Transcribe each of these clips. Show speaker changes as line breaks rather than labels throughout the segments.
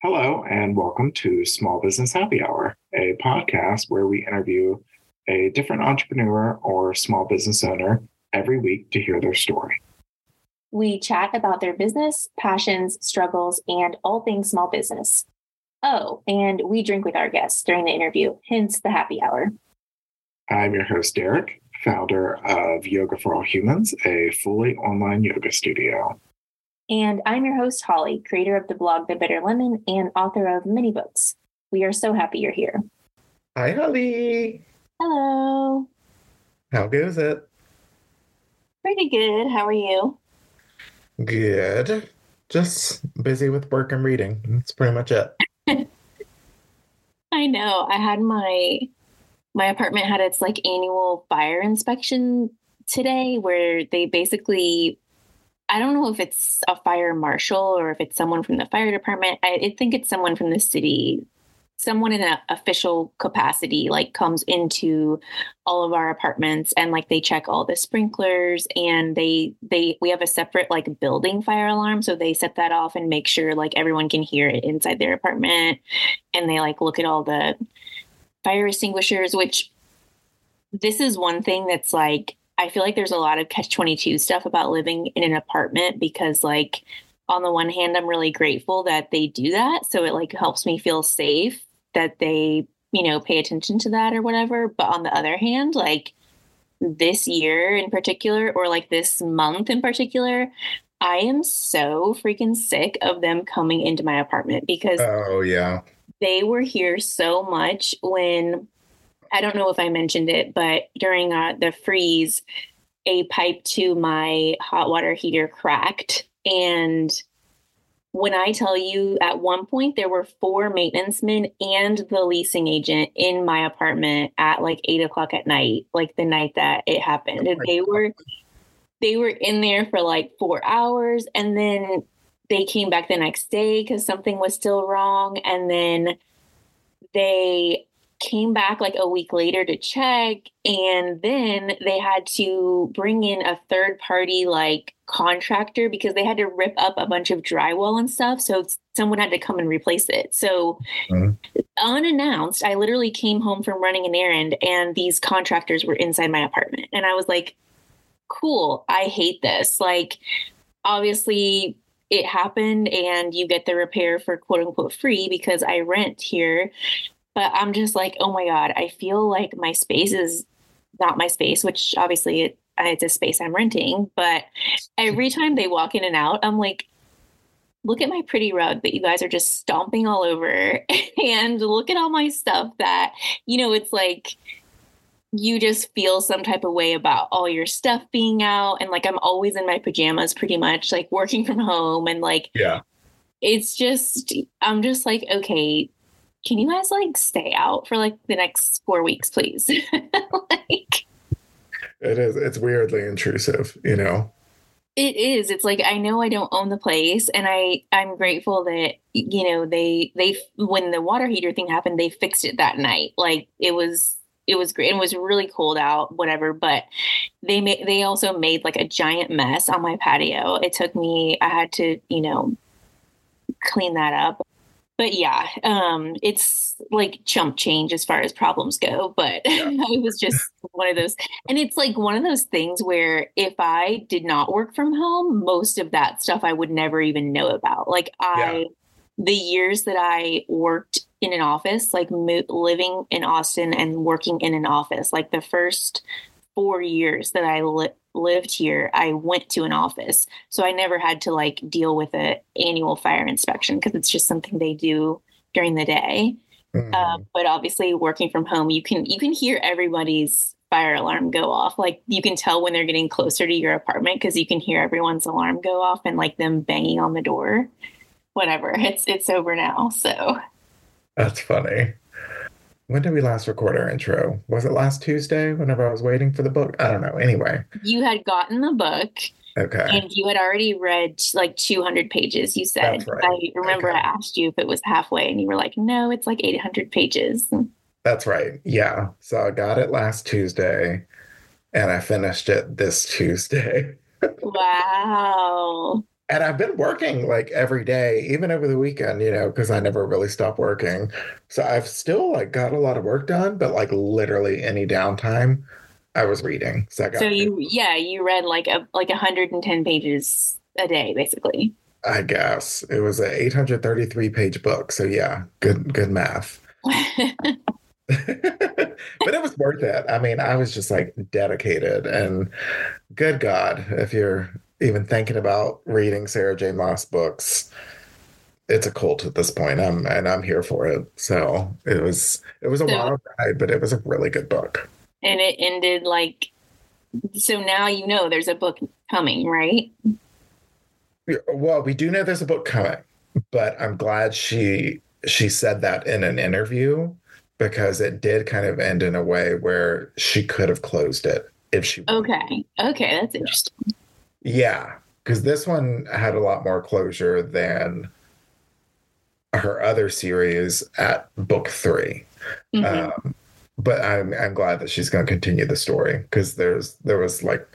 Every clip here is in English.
Hello, and welcome to Small Business Happy Hour, a podcast where we interview a different entrepreneur or small business owner every week to hear their story.
We chat about their business, passions, struggles, and all things small business. Oh, and we drink with our guests during the interview, hence the happy hour.
I'm your host, Derek, founder of Yoga for All Humans, a fully online yoga studio.
And I'm your host, Holly, creator of the blog The Bitter Lemon and author of many books. We are so happy you're here.
Hi, Holly.
Hello.
How goes it?
Pretty good. How are you?
Good. Just busy with work and reading. That's pretty much it.
I know. I had my my apartment had its like annual fire inspection today where they basically I don't know if it's a fire marshal or if it's someone from the fire department. I, I think it's someone from the city, someone in an official capacity, like comes into all of our apartments and like they check all the sprinklers and they they we have a separate like building fire alarm, so they set that off and make sure like everyone can hear it inside their apartment, and they like look at all the fire extinguishers, which this is one thing that's like I feel like there's a lot of catch 22 stuff about living in an apartment because like on the one hand I'm really grateful that they do that so it like helps me feel safe that they you know pay attention to that or whatever but on the other hand like this year in particular or like this month in particular I am so freaking sick of them coming into my apartment because
Oh, yeah.
they were here so much when I don't know if I mentioned it, but during uh, the freeze, a pipe to my hot water heater cracked. And when I tell you, at one point, there were four maintenance men and the leasing agent in my apartment at like eight o'clock at night, like the night that it happened. And they were they were in there for like four hours and then they came back the next day because something was still wrong and then they came back like a week later to check and then they had to bring in a third party like contractor because they had to rip up a bunch of drywall and stuff so someone had to come and replace it so
Mhm.
unannounced i literally came home from running an errand and these contractors were inside my apartment and i was like cool i hate this like obviously it happened and you get the repair for quote unquote free because i rent here but I'm just like, oh my God, I feel like my space is not my space, which obviously it, it's a space I'm renting. But every time they walk in and out, I'm like, look at my pretty rug that you guys are just stomping all over. and look at all my stuff that, you know, it's like, you just feel some type of way about all your stuff being out. And like, I'm always in my pajamas pretty much, like working from home. And like,
Yeah.
it's just i'm just like okay can you guys like stay out for like the next four weeks please? Like
It is. It's weirdly intrusive, you know?
it is. It's like i know i don't own the place and i i'm grateful that you know they they when the water heater thing happened they fixed it that night. Like it was it was great. It was really cold out whatever but they made they also made like a giant mess on my patio. It took me i had to you know clean that up but yeah um it's like chump change as far as problems go but it was just one of those and it's like one of those things where if i did not work from home most of that stuff i would never even know about. Like i the years that i worked in an office like mo- living in austin and working in an office like the first four years that i li- lived here i went to an office. So i never had to like deal with an annual fire inspection because it's just something they do during the day.
Mhm.
um, but obviously working from home you can you can hear everybody's fire alarm go off. Like you can tell when they're getting closer to your apartment because you can hear everyone's alarm go off and like them banging on the door. Whatever. It's it's over now so.
That's funny. When did we last record our intro? Was it last Tuesday whenever I was waiting for the book? I don't know. Anyway.
you had gotten the book
Okay.
and you had already read like 200 pages you said
right.
i remember
Okay.
i asked you if it was halfway and you were like no it's like 800 pages
That's right. Yeah. So I got it last Tuesday and I finished it this Tuesday.
wow
and I've been working like every day, even over the weekend, you know, because I never really stopped working. So I've still like got a lot of work done, but like literally any downtime, I was reading. So I got.
So you, yeah, you read like a like 110 pages a day, basically.
I guess it was an 833 page book. So yeah, good good math. but it was worth it. I mean, I was just like dedicated and good God, if you're even thinking about reading Sarah J. Maas books, it's a cult at this point. I'm and I'm here for it. So it was it was a so, wild ride, but it was a really good book.
And it ended like so now you know there's a book coming, right?
Well, we do know there's a book coming, but I'm glad she she said that in an interview because it did kind of end in a way where she could have closed it if she
Okay. Okay, that's interesting.
Yeah, because this one had a lot more closure than her other series at book 3 mm-hmm. um, but I'm I'm glad that she's going to continue the story because there's there was like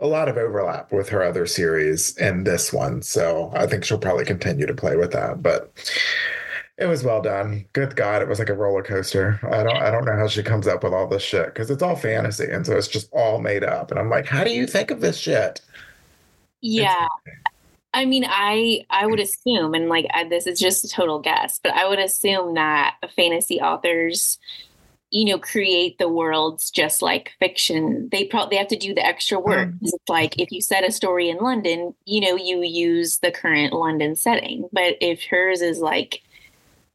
a lot of overlap with her other series and this one, so I think she'll probably continue to play with that. But it was well done. Good God, it was like a roller coaster. I don't I don't know how she comes up with all this shit because it's all fantasy and so it's just all made up. And I'm like, how do you think of this shit?
Yeah. I mean, I I would assume, and like I, this is just a total guess, but I would assume that fantasy authors, you know, create the worlds just like fiction. They probably they have to do the extra work. Mm. It's like if you set a story in London, you know, you use the current London setting. But if hers is like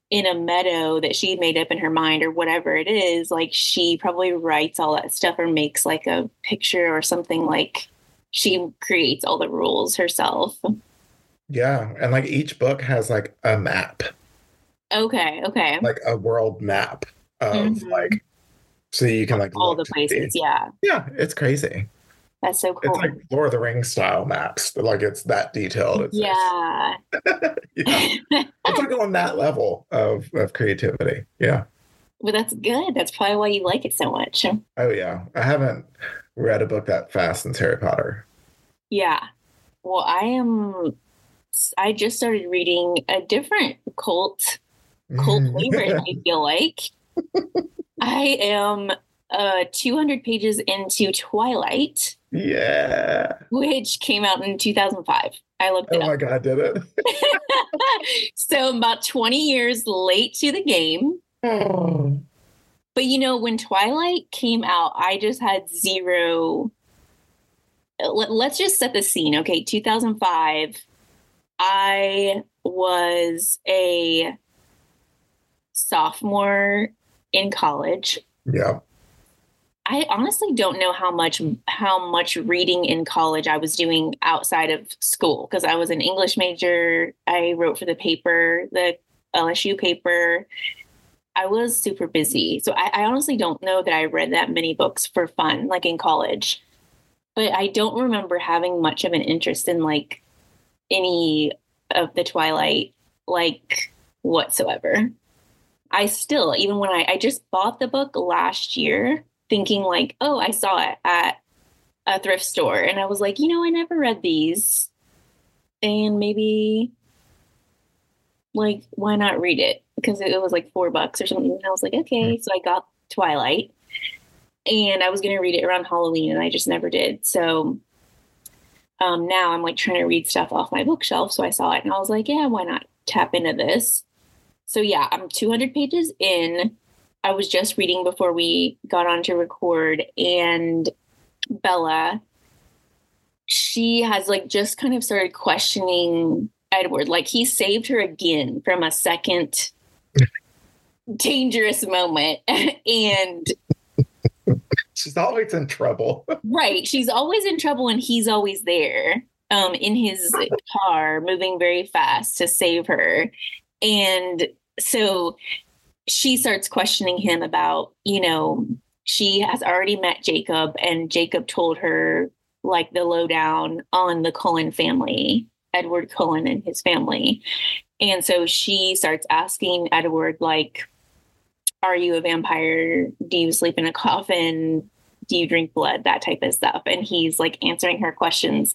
in a meadow that she made up in her mind or whatever it is, like she probably writes all that stuff or makes like a picture or something like she creates all the rules herself.
Yeah, and like each book has like a map.
Okay, okay.
Like a world map of mm-hmm. like so you can like
all the places, yeah.
Yeah, it's crazy.
That's so cool.
It's like Lord of the Rings style maps. Like it's that detailed. It's
yeah.
yeah. it's like on that level of of creativity. Yeah.
Well, that's good. That's probably why you like it so much.
Oh yeah. I haven't read a book that fast since Harry Potter.
Yeah. Well, I am I just started reading a different cult cult favorite, I feel like. I am uh 200 pages into Twilight.
Yeah.
Which came out in 2005. I looked
it oh up. my god, did it?
so about 20 years late to the game. Oh. But you know, when Twilight came out, I just had zero. Let, let's just set the scene. Okay, 2005. I was a sophomore in college.
Yeah.
I honestly don't know how much how much reading in college I was doing outside of school because I was an English major. I wrote for the paper, the LSU paper. I was super busy. So I, I, honestly don't know that I read that many books for fun, like in college. But I don't remember having much of an interest in like any of the Twilight, like whatsoever. I still, even when I, I just bought the book last year, thinking like, oh, I saw it at a thrift store. And I was like, you know, I never read these. And maybe like, why not read it? Because it was like four bucks or something. And I was like, okay. Hmm. So I got Twilight and I was going to read it around Halloween and I just never did. So um, now I'm like trying to read stuff off my bookshelf. So I saw it and I was like, yeah, why not tap into this? So yeah, I'm 200 pages in. I was just reading before we got on to record and Bella, she has like just kind of started questioning Edward. Like he saved her again from a second dangerous moment. And
she's always in trouble.
Right. She's always in trouble and he's always there um in his car moving very fast to save her. And so she starts questioning him about you know she has already met jacob and jacob told her like the lowdown on the cullen family edward cullen and his family and so she starts asking Edward, like, are you a vampire? Do you sleep in a coffin? do you drink blood that type of stuff and he's like answering her questions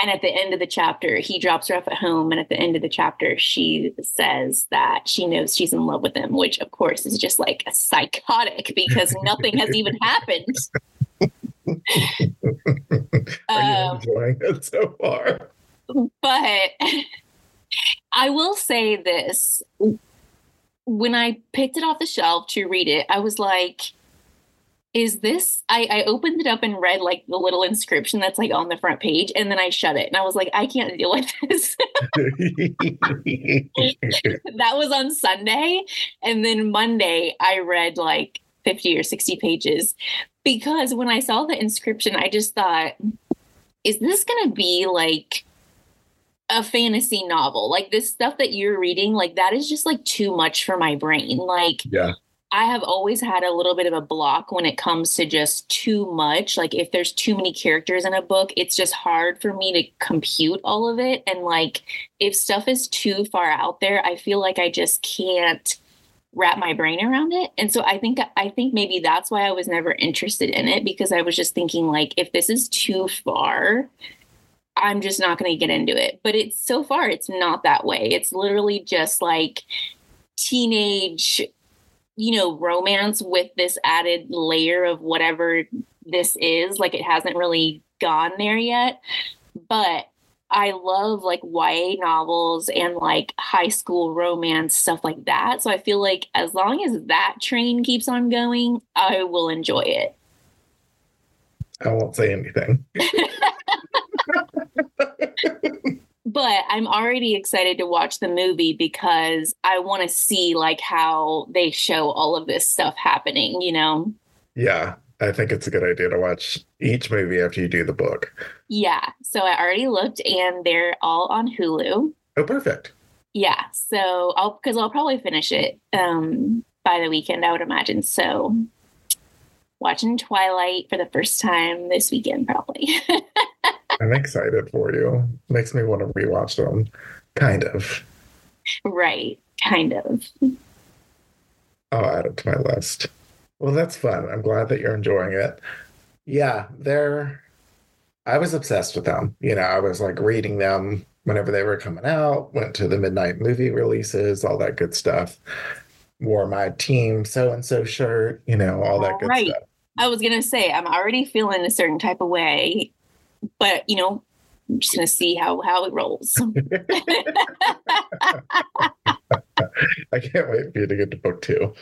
and at the end of the chapter he drops her off at home and at the end of the chapter she says that she knows she's in love with him which of course is just like psychotic because nothing has even happened
Are you
Um,
enjoying it so far?
but I will say this. When I picked it off the shelf to read it, I was like, is this I, I opened it up and read like the little inscription that's like on the front page and then I shut it and I was like, I can't deal with this. that was on Sunday. And then Monday I read like 50 or 60 pages because when I saw the inscription, I just thought, is this gonna be like a fantasy novel. Like this stuff that you're reading, like that is just like too much for my brain. Like
yeah.
I have always had a little bit of a block when it comes to just too much. Like if there's too many characters in a book, it's just hard for me to compute all of it. And like if stuff is too far out there, I feel like I just can't wrap my brain around it. And so I think I think maybe that's why I was never interested in it because I was just thinking like if this is too far, I'm just not going to get into it. But it's so far, it's not that way. It's literally just like teenage, you know, romance with this added layer of whatever this is. Like it hasn't really gone there yet. But I love like YA novels and like high school romance, stuff like that. So I feel like as long as that train keeps on going, I will enjoy it.
I won't say anything.
but I'm already excited to watch the movie because I want to see like how they show all of this stuff happening, you know?
Yeah, I think it's a good idea to watch each movie after you do the book.
Yeah. So I already looked and they're all on Hulu.
Oh, perfect.
Yeah. So I'll because I'll probably finish it um by the weekend, I would imagine. So watching Twilight for the first time this weekend, probably.
I'm excited for you. Makes me want to rewatch them. Kind of.
right. Kind of.
I'll add it to my list. Well, that's fun. I'm glad that you're enjoying it. Yeah, they're. I was obsessed with them. You know, I was like reading them whenever they were coming out, went to the midnight movie releases, all that good stuff. Wore my team so and so shirt, you know, all that good
Right.
stuff.
I was gonna say I'm already feeling a certain type of way, but you know, I'm just gonna see how how it rolls.
I can't wait for you to get to book two.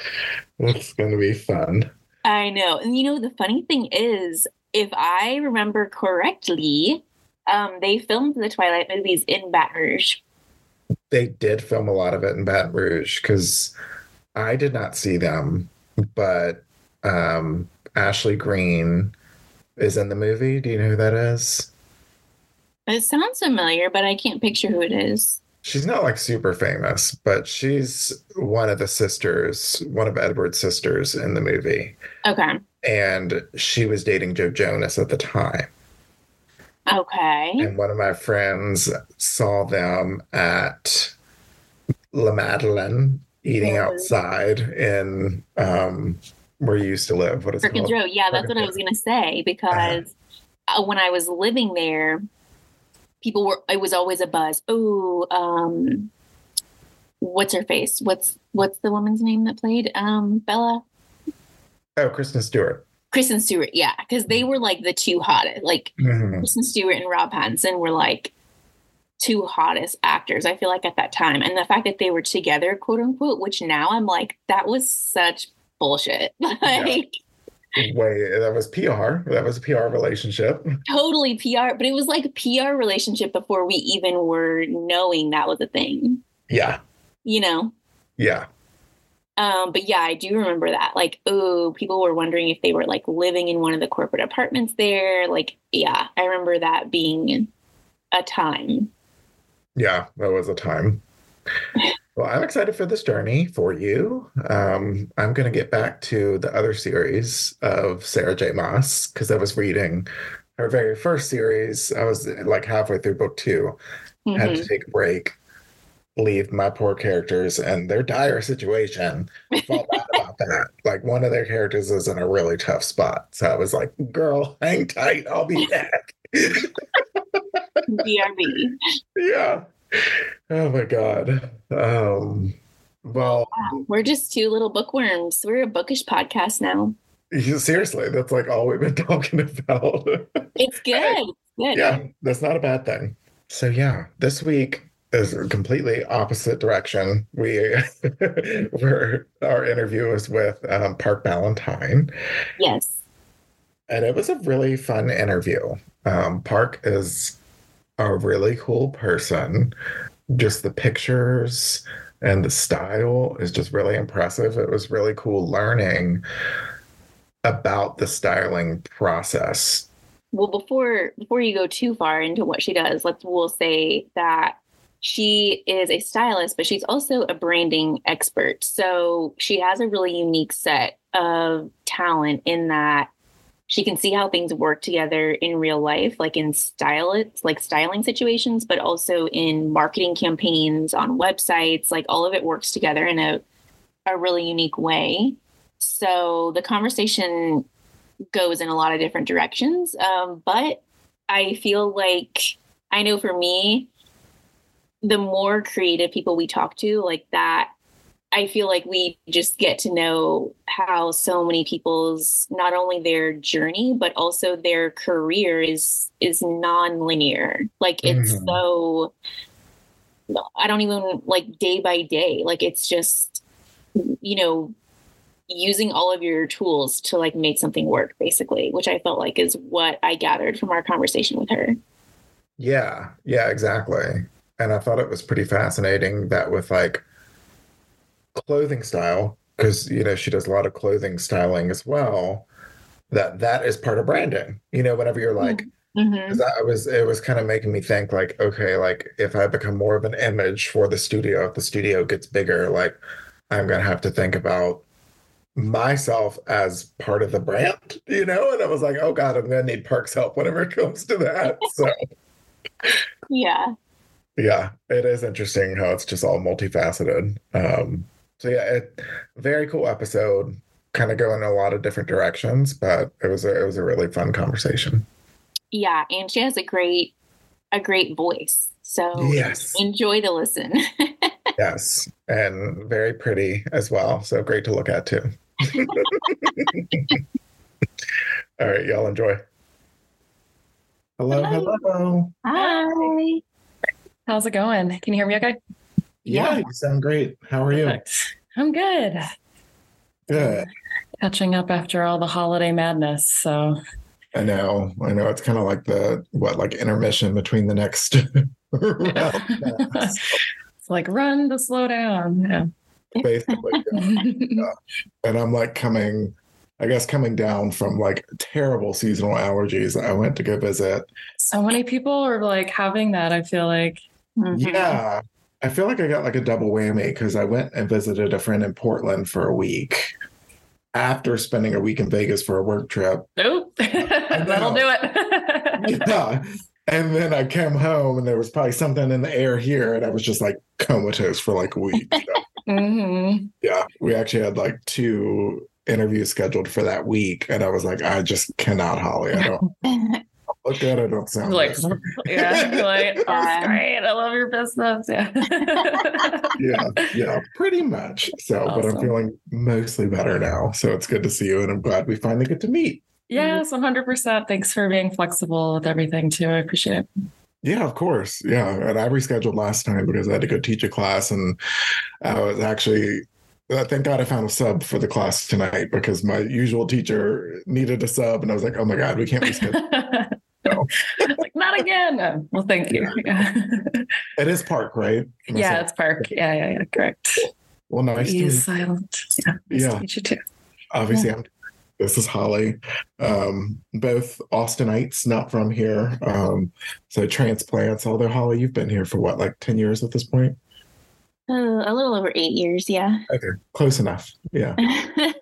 It's going to be fun.
I know, and you know, the funny thing is, if I remember correctly, um, they filmed the Twilight movies in Baton Rouge.
They did film a lot of it in Baton Rouge because I did not see them, but um, Ashley Greene is in the movie. Do you know who that is?
It sounds familiar, but I can't picture who it is.
She's not like super famous, but she's one of the sisters, one of Edward's sisters in the movie.
Okay.
And she was dating Joe Jonas at the time.
Okay.
And one of my friends saw them at La Madeleine eating outside in um, where you used to live. What is
Perkins? Road. Yeah, that's what I was gonna say because uh, when I was living there, people were. It was always a buzz. Oh, um, what's her face? What's what's the woman's name that played um Bella?
Oh, Kristen Stewart.
Kristen Stewart. Yeah, because they were like the two hottest. Like
Mhm.
Kristen Stewart and Rob Pattinson were like two hottest actors. I feel like at that time, and the fact that they were together, quote unquote, which now I'm like, that was such bullshit. like.
Wait, that was PR. That was a PR relationship.
totally PR, but it was like a PR relationship before we even were knowing that was a thing,
Yeah.
you know?
Yeah.
Um, but yeah, I do remember that. Like, oh, people were wondering if they were like living in one of the corporate apartments there. Like, yeah, I remember that being a time.
Yeah. That was a time. Well, I'm excited for this journey for you. Um, I'm going to get back to the other series of Sarah J. Maas because I was reading her very first series. I was like halfway through book two, had
Mhm.
to take a break. leave my poor characters and their dire situation bad about that. Like one of their characters is in a really tough spot. So I was like, girl, hang tight. I'll be back.
BRB.
yeah. Oh my God. Um, well,
We're just two little bookworms. We're a bookish podcast now.
seriously, that's like all we've been talking about.
It's good. Good.
yeah, that's not a bad thing. So yeah, this week is a completely opposite direction. We were our interview was with um, Parke Ballantine,
Yes.
and it was a really fun interview. Um, Parke is a really cool person. Just the pictures and the style is just really impressive. It was really cool learning about the styling process.
Well, before before you go too far into what she does, let's we'll say that she is a stylist, but she's also a branding expert. So she has a really unique set of talent in that she can see how things work together in real life, like in style like styling situations, but also in marketing campaigns on websites. Like all of it works together in a a really unique way. So the conversation goes in a lot of different directions. Um, but I feel like I know for me, the more creative people we talk to, like that, I feel like we just get to know how so many people's not only their journey but also their career is is non-linear. Like it's
Mhm.
so I don't even like day by day. Like it's just you know using all of your tools to like make something work basically which i felt like is what i gathered from our conversation with her
Yeah, yeah, exactly. And I thought it was pretty fascinating that with like clothing style, because you know she does a lot of clothing styling as well. That that is part of branding. You know, whenever you're like,
mm-hmm.
'cause I was it was kind of making me think like, okay, like if I become more of an image for the studio, if the studio gets bigger, like I'm gonna have to think about myself as part of the brand, you know? And I was like, oh God, I'm gonna need Parke's help whenever it comes to that. So
yeah
yeah, it is interesting how it's just all multifaceted. Um, so yeah, it, very cool episode. Kind of go in a lot of different directions, but it was a, it was a really fun conversation.
yeah and she has a great a great voice so
Yes,
enjoy the listen
yes, and very pretty as well. So great to look at too. all right, y'all enjoy. Hello,
Hello.
hello.
hi
How's it going? Can you hear me okay?
Yeah, you sound great. How are you?
I'm good.
Good.
Catching up after all the holiday madness. So
I know. I know. It's kind of like the what, like intermission between the next
it's like run to slow down. Yeah.
Basically.
Yeah.
And I'm like coming, I guess, coming down from like terrible seasonal allergies. I went to go visit.
so many people are like having that. I feel like.
Mhm.
Yeah. I feel like I got like a double whammy because I went and visited a friend in Portland for a week after spending a week in Vegas for a work trip.
Nope. That'll do it.
Yeah. And then I came home and there was probably something in the air here, and I was just like comatose for like a week.
hmm
Yeah, we actually had like two interviews scheduled for that week, and I was like, I just cannot, Holly. I don't look good. I don't sound
Like,
good.
yeah, like, oh, great. I love your business. Yeah.
yeah, yeah, pretty much. So, but I'm feeling mostly better now. So it's good to see you, and I'm glad we finally get to meet.
yes, 100%. Thanks for being flexible with everything, too. I appreciate it.
Yeah, of course. Yeah, and I rescheduled last time because I had to go teach a class, and I was actually. uh, Thank God I found a sub for the class tonight because my usual teacher needed a sub, and I was like, "Oh my God, we can't reschedule."
Like, not again. Oh, Well, thank you. Yeah,
it is Parke, right? Am
yeah it's Parke. Yeah, yeah, yeah. Correct.
Well, nice
He
to
is
meet.
silent. Yeah. Nice
Yeah.
to meet you too.
Obviously, I'm. This is Holly. Um, both Austinites, not from here. Um, so transplants. Although Holly, you've been here for what, like ten years at this point?
Uh, a little over eight years yeah
Okay, close enough. Yeah.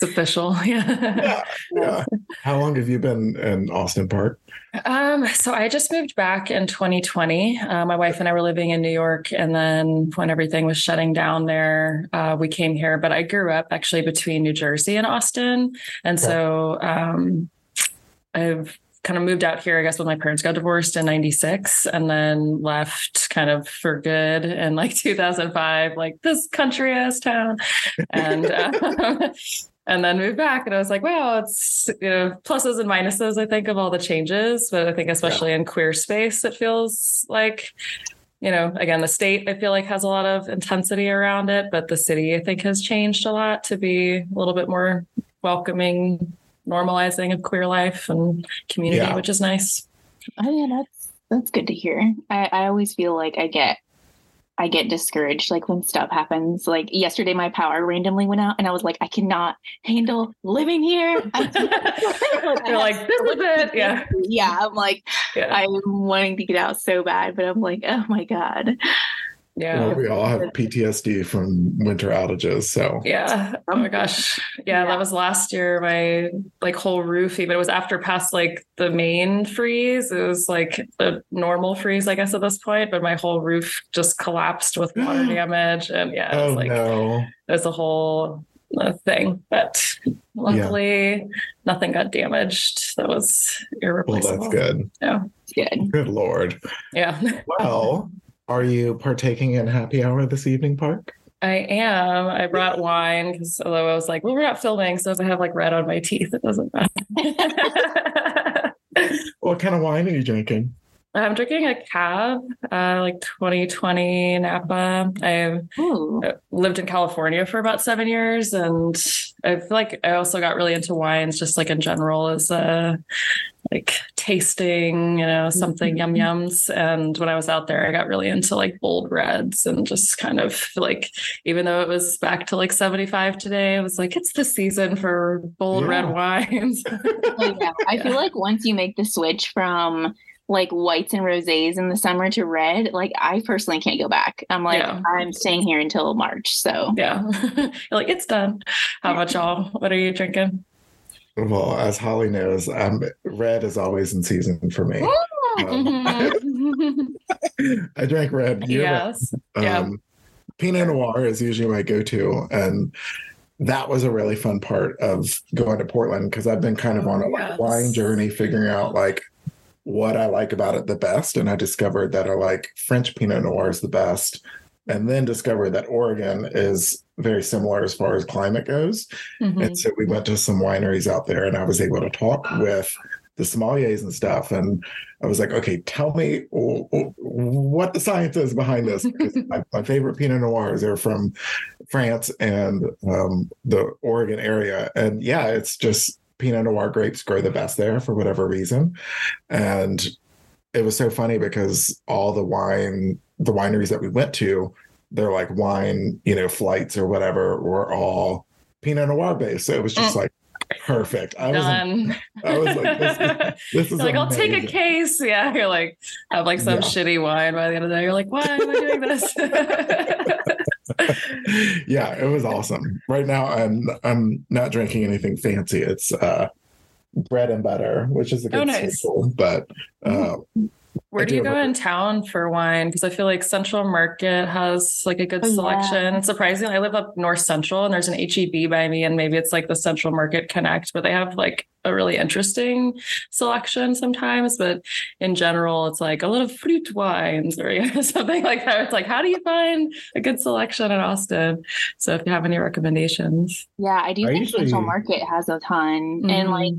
It's official. Yeah.
yeah, yeah. How long have you been in Austin Parke?
Um, so I just moved back in 2020. Uh, my wife and I were living in New York, and then when everything was shutting down there, uh, we came here. But I grew up actually between New Jersey and Austin, and so um, I've kind of moved out here, I guess, when my parents got divorced in 96 and then left kind of for good in like 2005, like this country ass town. And, uh, and then moved back. And I was like, wow, it's, you know, pluses and minuses, I think, of all the changes. But I think, especially yeah. in queer space, it feels like, you know, again, the state I feel like has a lot of intensity around it, but the city I think has changed a lot to be a little bit more welcoming normalizing of queer life and community, yeah. which is nice.
Oh yeah, that's that's good to hear. I, I always feel like I get I get discouraged like when stuff happens. Like yesterday, my power randomly went out, and I was like, I cannot handle living here.
You're like, this is it. Yeah.
Yeah. I'm like, yeah. I'm wanting to get out so bad, but I'm like, oh my God.
Yeah.
Well, we all have PTSD from winter outages. So,
yeah. Oh my gosh. Yeah, yeah, That was last year. My like whole roof, even it was after past like the main freeze. It was like the normal freeze, I guess, at this point. But my whole roof just collapsed with water damage. And yeah, it was oh, like, no. it was a whole uh, thing. But luckily, yeah. nothing got damaged. That was irreplaceable.
Well, that's good.
Yeah.
Good.
Good Lord.
Yeah.
Well, are you partaking in happy hour this evening, Parke?
I am. I brought wine because although I was like, well, we're not filming, so if I have like red on my teeth, it doesn't matter.
what kind of wine are you drinking?
I'm drinking a cab, uh, like 2020 Napa. I've Ooh. lived in California for about seven years, and I feel like I also got really into wines, just like in general, as a like tasting, you know, something yum mm-hmm. yums. And when I was out there, I got really into like bold reds and just kind of like, even though it was back to like 75 today, I was like, it's the season for bold yeah. red wines.
oh, yeah. I feel like once you make the switch from like whites and rosés in the summer to red, like I personally can't go back. I'm like, yeah. I'm staying here until March. So
yeah, like it's done. How about y'all? What are you drinking?
Well, as Holly knows, um, red is always in season for me. Um, I drank red.
Yes. Um, yeah.
Pinot Noir is usually my go-to, and that was a really fun part of going to Portland because I've been kind of on a yes. wine journey, figuring out like what I like about it the best, and I discovered that I like French Pinot Noir is the best, and then discovered that Oregon is very similar as far as climate goes. Mm-hmm. And so we went to some wineries out there and I was able to talk with the sommeliers and stuff. And I was like, okay, tell me what the science is behind this. my, my, favorite Pinot Noirs are from France and um, the Oregon area. And yeah, it's just Pinot Noir grapes grow the best there for whatever reason. And it was so funny because all the wine, the wineries that we went to, their like wine, you know, flights or whatever were all Pinot Noir based. So it was just mm. like perfect. I
Done.
was, I was like, this, this is
like, I'll take a case. Yeah, you're like, have like some yeah. shitty wine by the end of the day. You're like, why am I doing this?
yeah, it was awesome. Right now, I'm I'm not drinking anything fancy. It's uh, bread and butter, which is a good oh, nice. staple, but. Uh,
where do you go in town for wine? Because I feel like Central Market has like a good oh, selection. Yeah. Surprisingly, I live up North Central and there's an HEB by me, and maybe it's like the Central Market Connect, but they have like a really interesting selection sometimes. But in general, it's like a lot of fruit wines or you know, something like that. It's like, how do you find a good selection in Austin? So if you have any recommendations.
Yeah, I do I think usually... Central Market has a ton. Mm-hmm. And like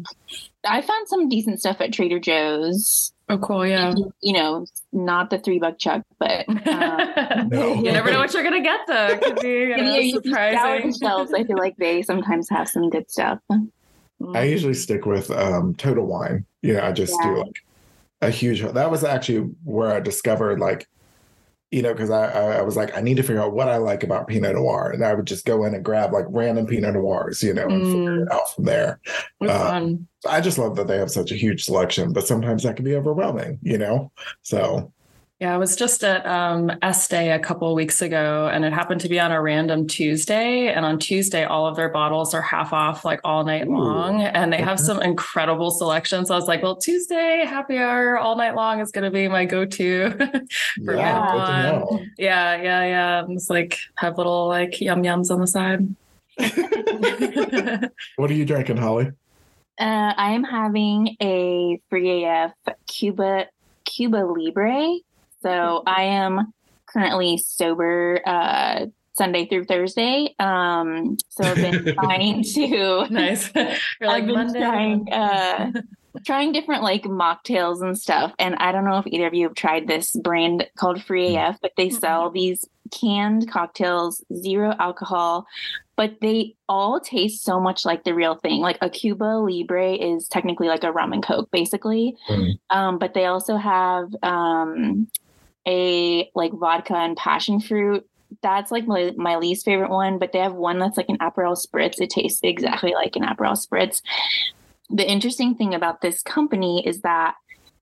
I found some decent stuff at Trader Joe's.
Oh, cool. Yeah.
You know, not the three buck chuck, but um,
no. you never know what you're going to get though. It could be you know, yeah, surprising.
shelves, I feel like they sometimes have some good stuff.
I usually stick with um, Total Wine. You know, I just yeah. do like a huge, that was actually where I discovered like you know, because I, I was like, I need to figure out what I like about Pinot Noir, and I would just go in and grab like random Pinot Noirs, you know, and mm. figure it out from there. Uh, I just love that they have such a huge selection, but sometimes that can be overwhelming, you know. So
Yeah, I was just at um, Estee a couple of weeks ago, and it happened to be on a random Tuesday. And on Tuesday, all of their bottles are half off, like all night Ooh, long, and they okay. have some incredible selections. So I was like, "Well, Tuesday happy hour all night long is going to be my go-to for yeah, yeah, yeah, yeah. It's like have little like yum yums on the side.
what are you drinking, Holly?
Uh, I am having a Free AF Cuba Cuba Libre so I am currently sober uh, Sunday through Thursday. Um, so I've been trying to
nice. You're like
I've been
Monday.
trying uh, trying different like mocktails and stuff. And I don't know if either of you have tried this brand called Free AF, but they sell these canned cocktails, zero alcohol, but they all taste so much like the real thing. Like a Cuba Libre is technically like a rum and coke, basically. Mm. Um, but they also have um, a like vodka and passion fruit. That's like my, my least favorite one, but they have one that's like an Aperol spritz. It tastes exactly like an Aperol spritz. The interesting thing about this company is that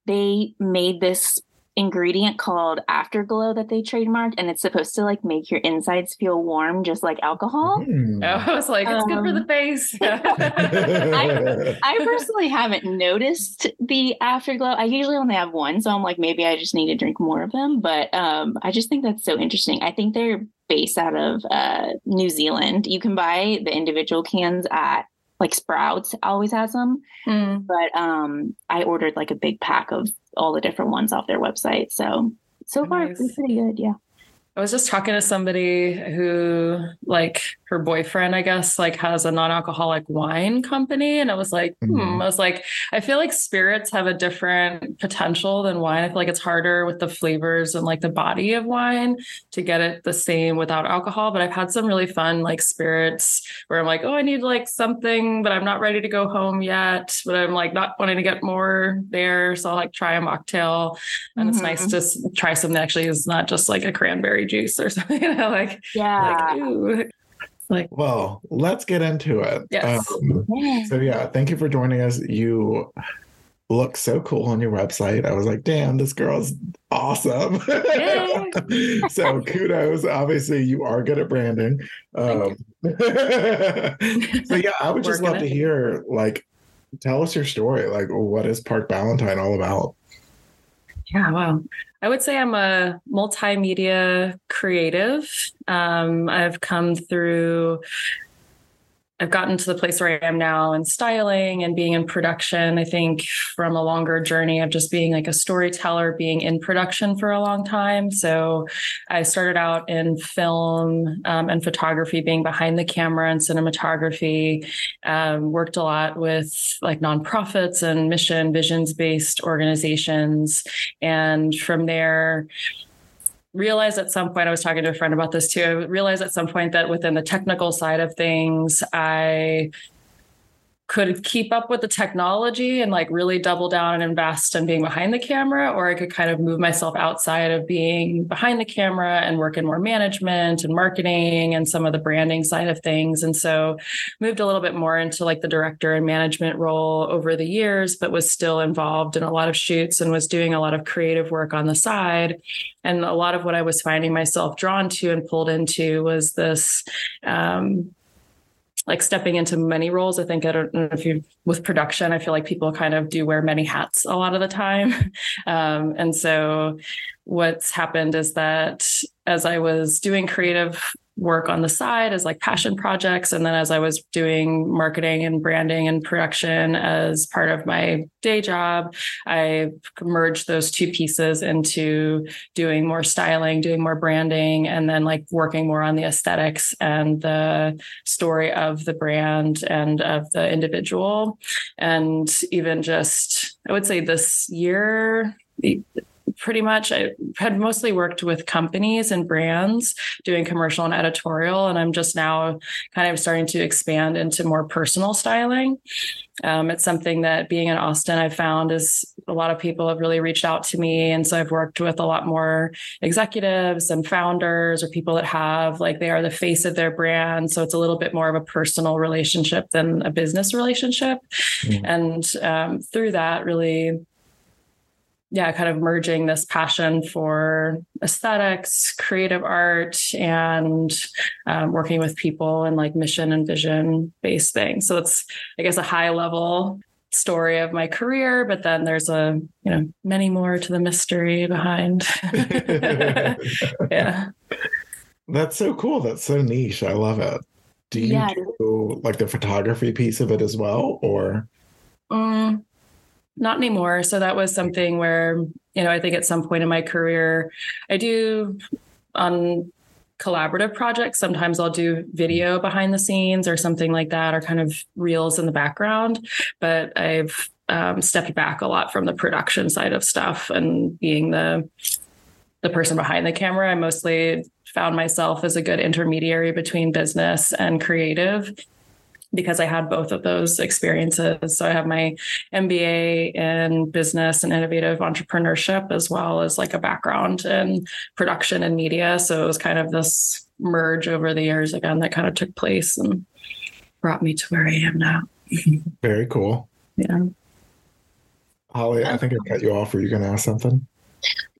they made this ingredient called afterglow that they trademarked and it's supposed to like make your insides feel warm just like alcohol
mm. i was like it's um, good for the um, face
I, I personally haven't noticed the afterglow i usually only have one so i'm like maybe i just need to drink more of them but um i just think that's so interesting i think they're based out of uh new zealand you can buy the individual cans at like Sprouts always has them. Mm. But um I ordered like a big pack of all the different ones off their website. So so far nice. it's pretty good. Yeah.
I was just talking to somebody who, like, her boyfriend, I guess, like has a non-alcoholic wine company, and I was like, hmm. mm-hmm. I was like, I feel like spirits have a different potential than wine. I feel like it's harder with the flavors and like the body of wine to get it the same without alcohol. But I've had some really fun like spirits where I'm like, oh, I need like something, but I'm not ready to go home yet. But I'm like not wanting to get more there, so I'll like try a mocktail, and mm-hmm. it's nice mm-hmm. to try something that actually is not just like a cranberry juice or something, you know, like
yeah.
Like. Like,
well, let's get into it.
Yes.
Um, so yeah, thank you for joining us. You look so cool on your website. I was like, damn, this girl's awesome. so kudos. Obviously, you are good at branding. Um, so yeah, I would just love to hear like tell us your story. Like what is Parke Ballantine all about?
Yeah, wow. I would say I'm a multimedia creative. Um, I've come through I've gotten to the place where I am now in styling and being in production. I think from a longer journey of just being like a storyteller, being in production for a long time. So I started out in film um, and photography, being behind the camera and cinematography. Um, worked a lot with like nonprofits and mission visions based organizations. And from there, realized at some point, I was talking to a friend about this too. I realized at some point that within the technical side of things, I could keep up with the technology and like really double down and invest in being behind the camera, or I could kind of move myself outside of being behind the camera and work in more management and marketing and some of the branding side of things. And so moved a little bit more into like the director and management role over the years, but was still involved in a lot of shoots and was doing a lot of creative work on the side. And a lot of what I was finding myself drawn to and pulled into was this um, like stepping into many roles. I think I don't know if you with production, I feel like people kind of do wear many hats a lot of the time. Um, and so what's happened is that as I was doing creative work on the side as like passion projects. And then as I was doing marketing and branding and production as part of my day job, I merged those two pieces into doing more styling, doing more branding, and then like working more on the aesthetics and the story of the brand and of the individual. And even just, I would say this year, pretty much I had mostly worked with companies and brands doing commercial and editorial. And I'm just now kind of starting to expand into more personal styling. Um, it's something that being in Austin, I've found is a lot of people have really reached out to me. And so I've worked with a lot more executives and founders or people that have like they are the face of their brand. So it's a little bit more of a personal relationship than a business relationship. Mm-hmm. And um, through that, really yeah, kind of merging this passion for aesthetics, creative art, and um, working with people and like mission and vision based things. So it's, I guess, a high level story of my career, but then there's a, you know, many more to the mystery behind. yeah.
That's so cool. That's so niche. I love it. Do you yeah. do like the photography piece of it as well, or?
Um, not anymore. So that was something where, you know, I think at some point in my career, I do on collaborative projects. Sometimes I'll do video behind the scenes or something like that, or kind of reels in the background. But I've um, stepped back a lot from the production side of stuff and being the the person behind the camera. I mostly found myself as a good intermediary between business and creative because I had both of those experiences. So I have my MBA in business and innovative entrepreneurship, as well as like a background in production and media. So it was kind of this merge over the years again that kind of took place and brought me to where I am now.
Very cool.
Yeah.
Holly, I think I cut you off. Were you going to ask something?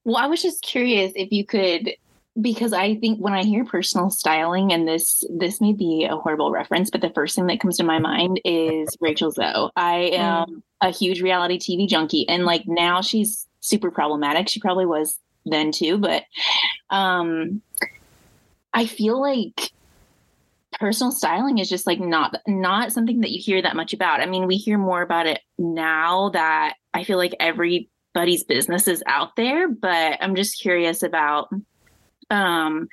Well, I was just curious if you could because I think when I hear personal styling, and this this may be a horrible reference, but the first thing that comes to my mind is Rachel Zoe. I mm. am a huge reality TV junkie, and like now she's super problematic. She probably was then too, but um, I feel like personal styling is just like not not something that you hear that much about. I mean, we hear more about it now that I feel like everybody's business is out there, but I'm just curious about um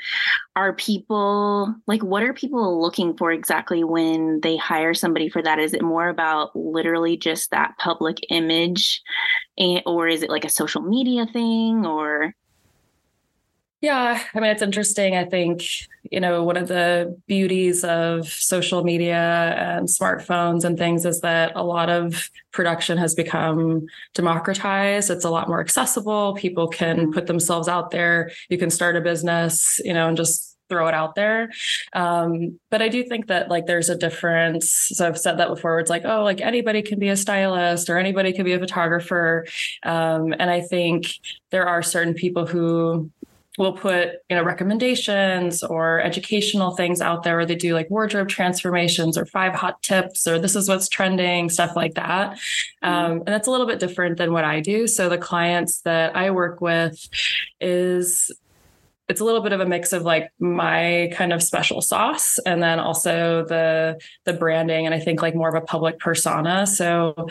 are people like what are people looking for exactly when they hire somebody for that? Is it more about literally just that public image and, or is it like a social media thing or
yeah, I mean, it's interesting. I think, you know, one of the beauties of social media and smartphones and things is that a lot of production has become democratized. It's a lot more accessible. People can put themselves out there. You can start a business, you know, and just throw it out there. Um, but I do think that like there's a difference. So I've said that before. it's like, oh, like anybody can be a stylist or anybody can be a photographer. Um, and I think there are certain people who will put you know recommendations or educational things out there or they do like wardrobe transformations or five hot tips or this is what's trending stuff like that. Mm-hmm. um, and that's a little bit different than what i do. So the clients that i work with is it's a little bit of a mix of like my kind of special sauce and then also the the branding and i think like more of a public persona. So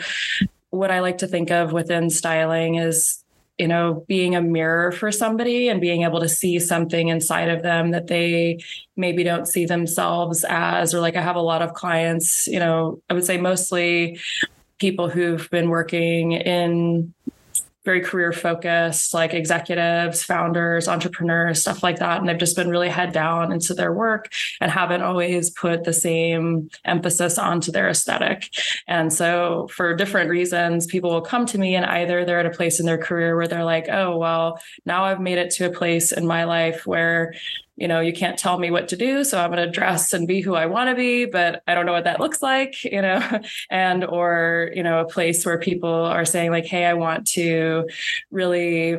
what i like to think of within styling is you know, being a mirror for somebody and being able to see something inside of them that they maybe don't see themselves as, or like I have a lot of clients, you know, I would say mostly people who've been working in very career focused, like executives, founders, entrepreneurs, stuff like that. And they've just been really head down into their work and haven't always put the same emphasis onto their aesthetic. And so, for different reasons, people will come to me and either they're at a place in their career where they're like, oh, well, now I've made it to a place in my life where you know, you can't tell me what to do. So I'm going to dress and be who I want to be, but I don't know what that looks like, you know, and, or, you know, a place where people are saying like, Hey, I want to really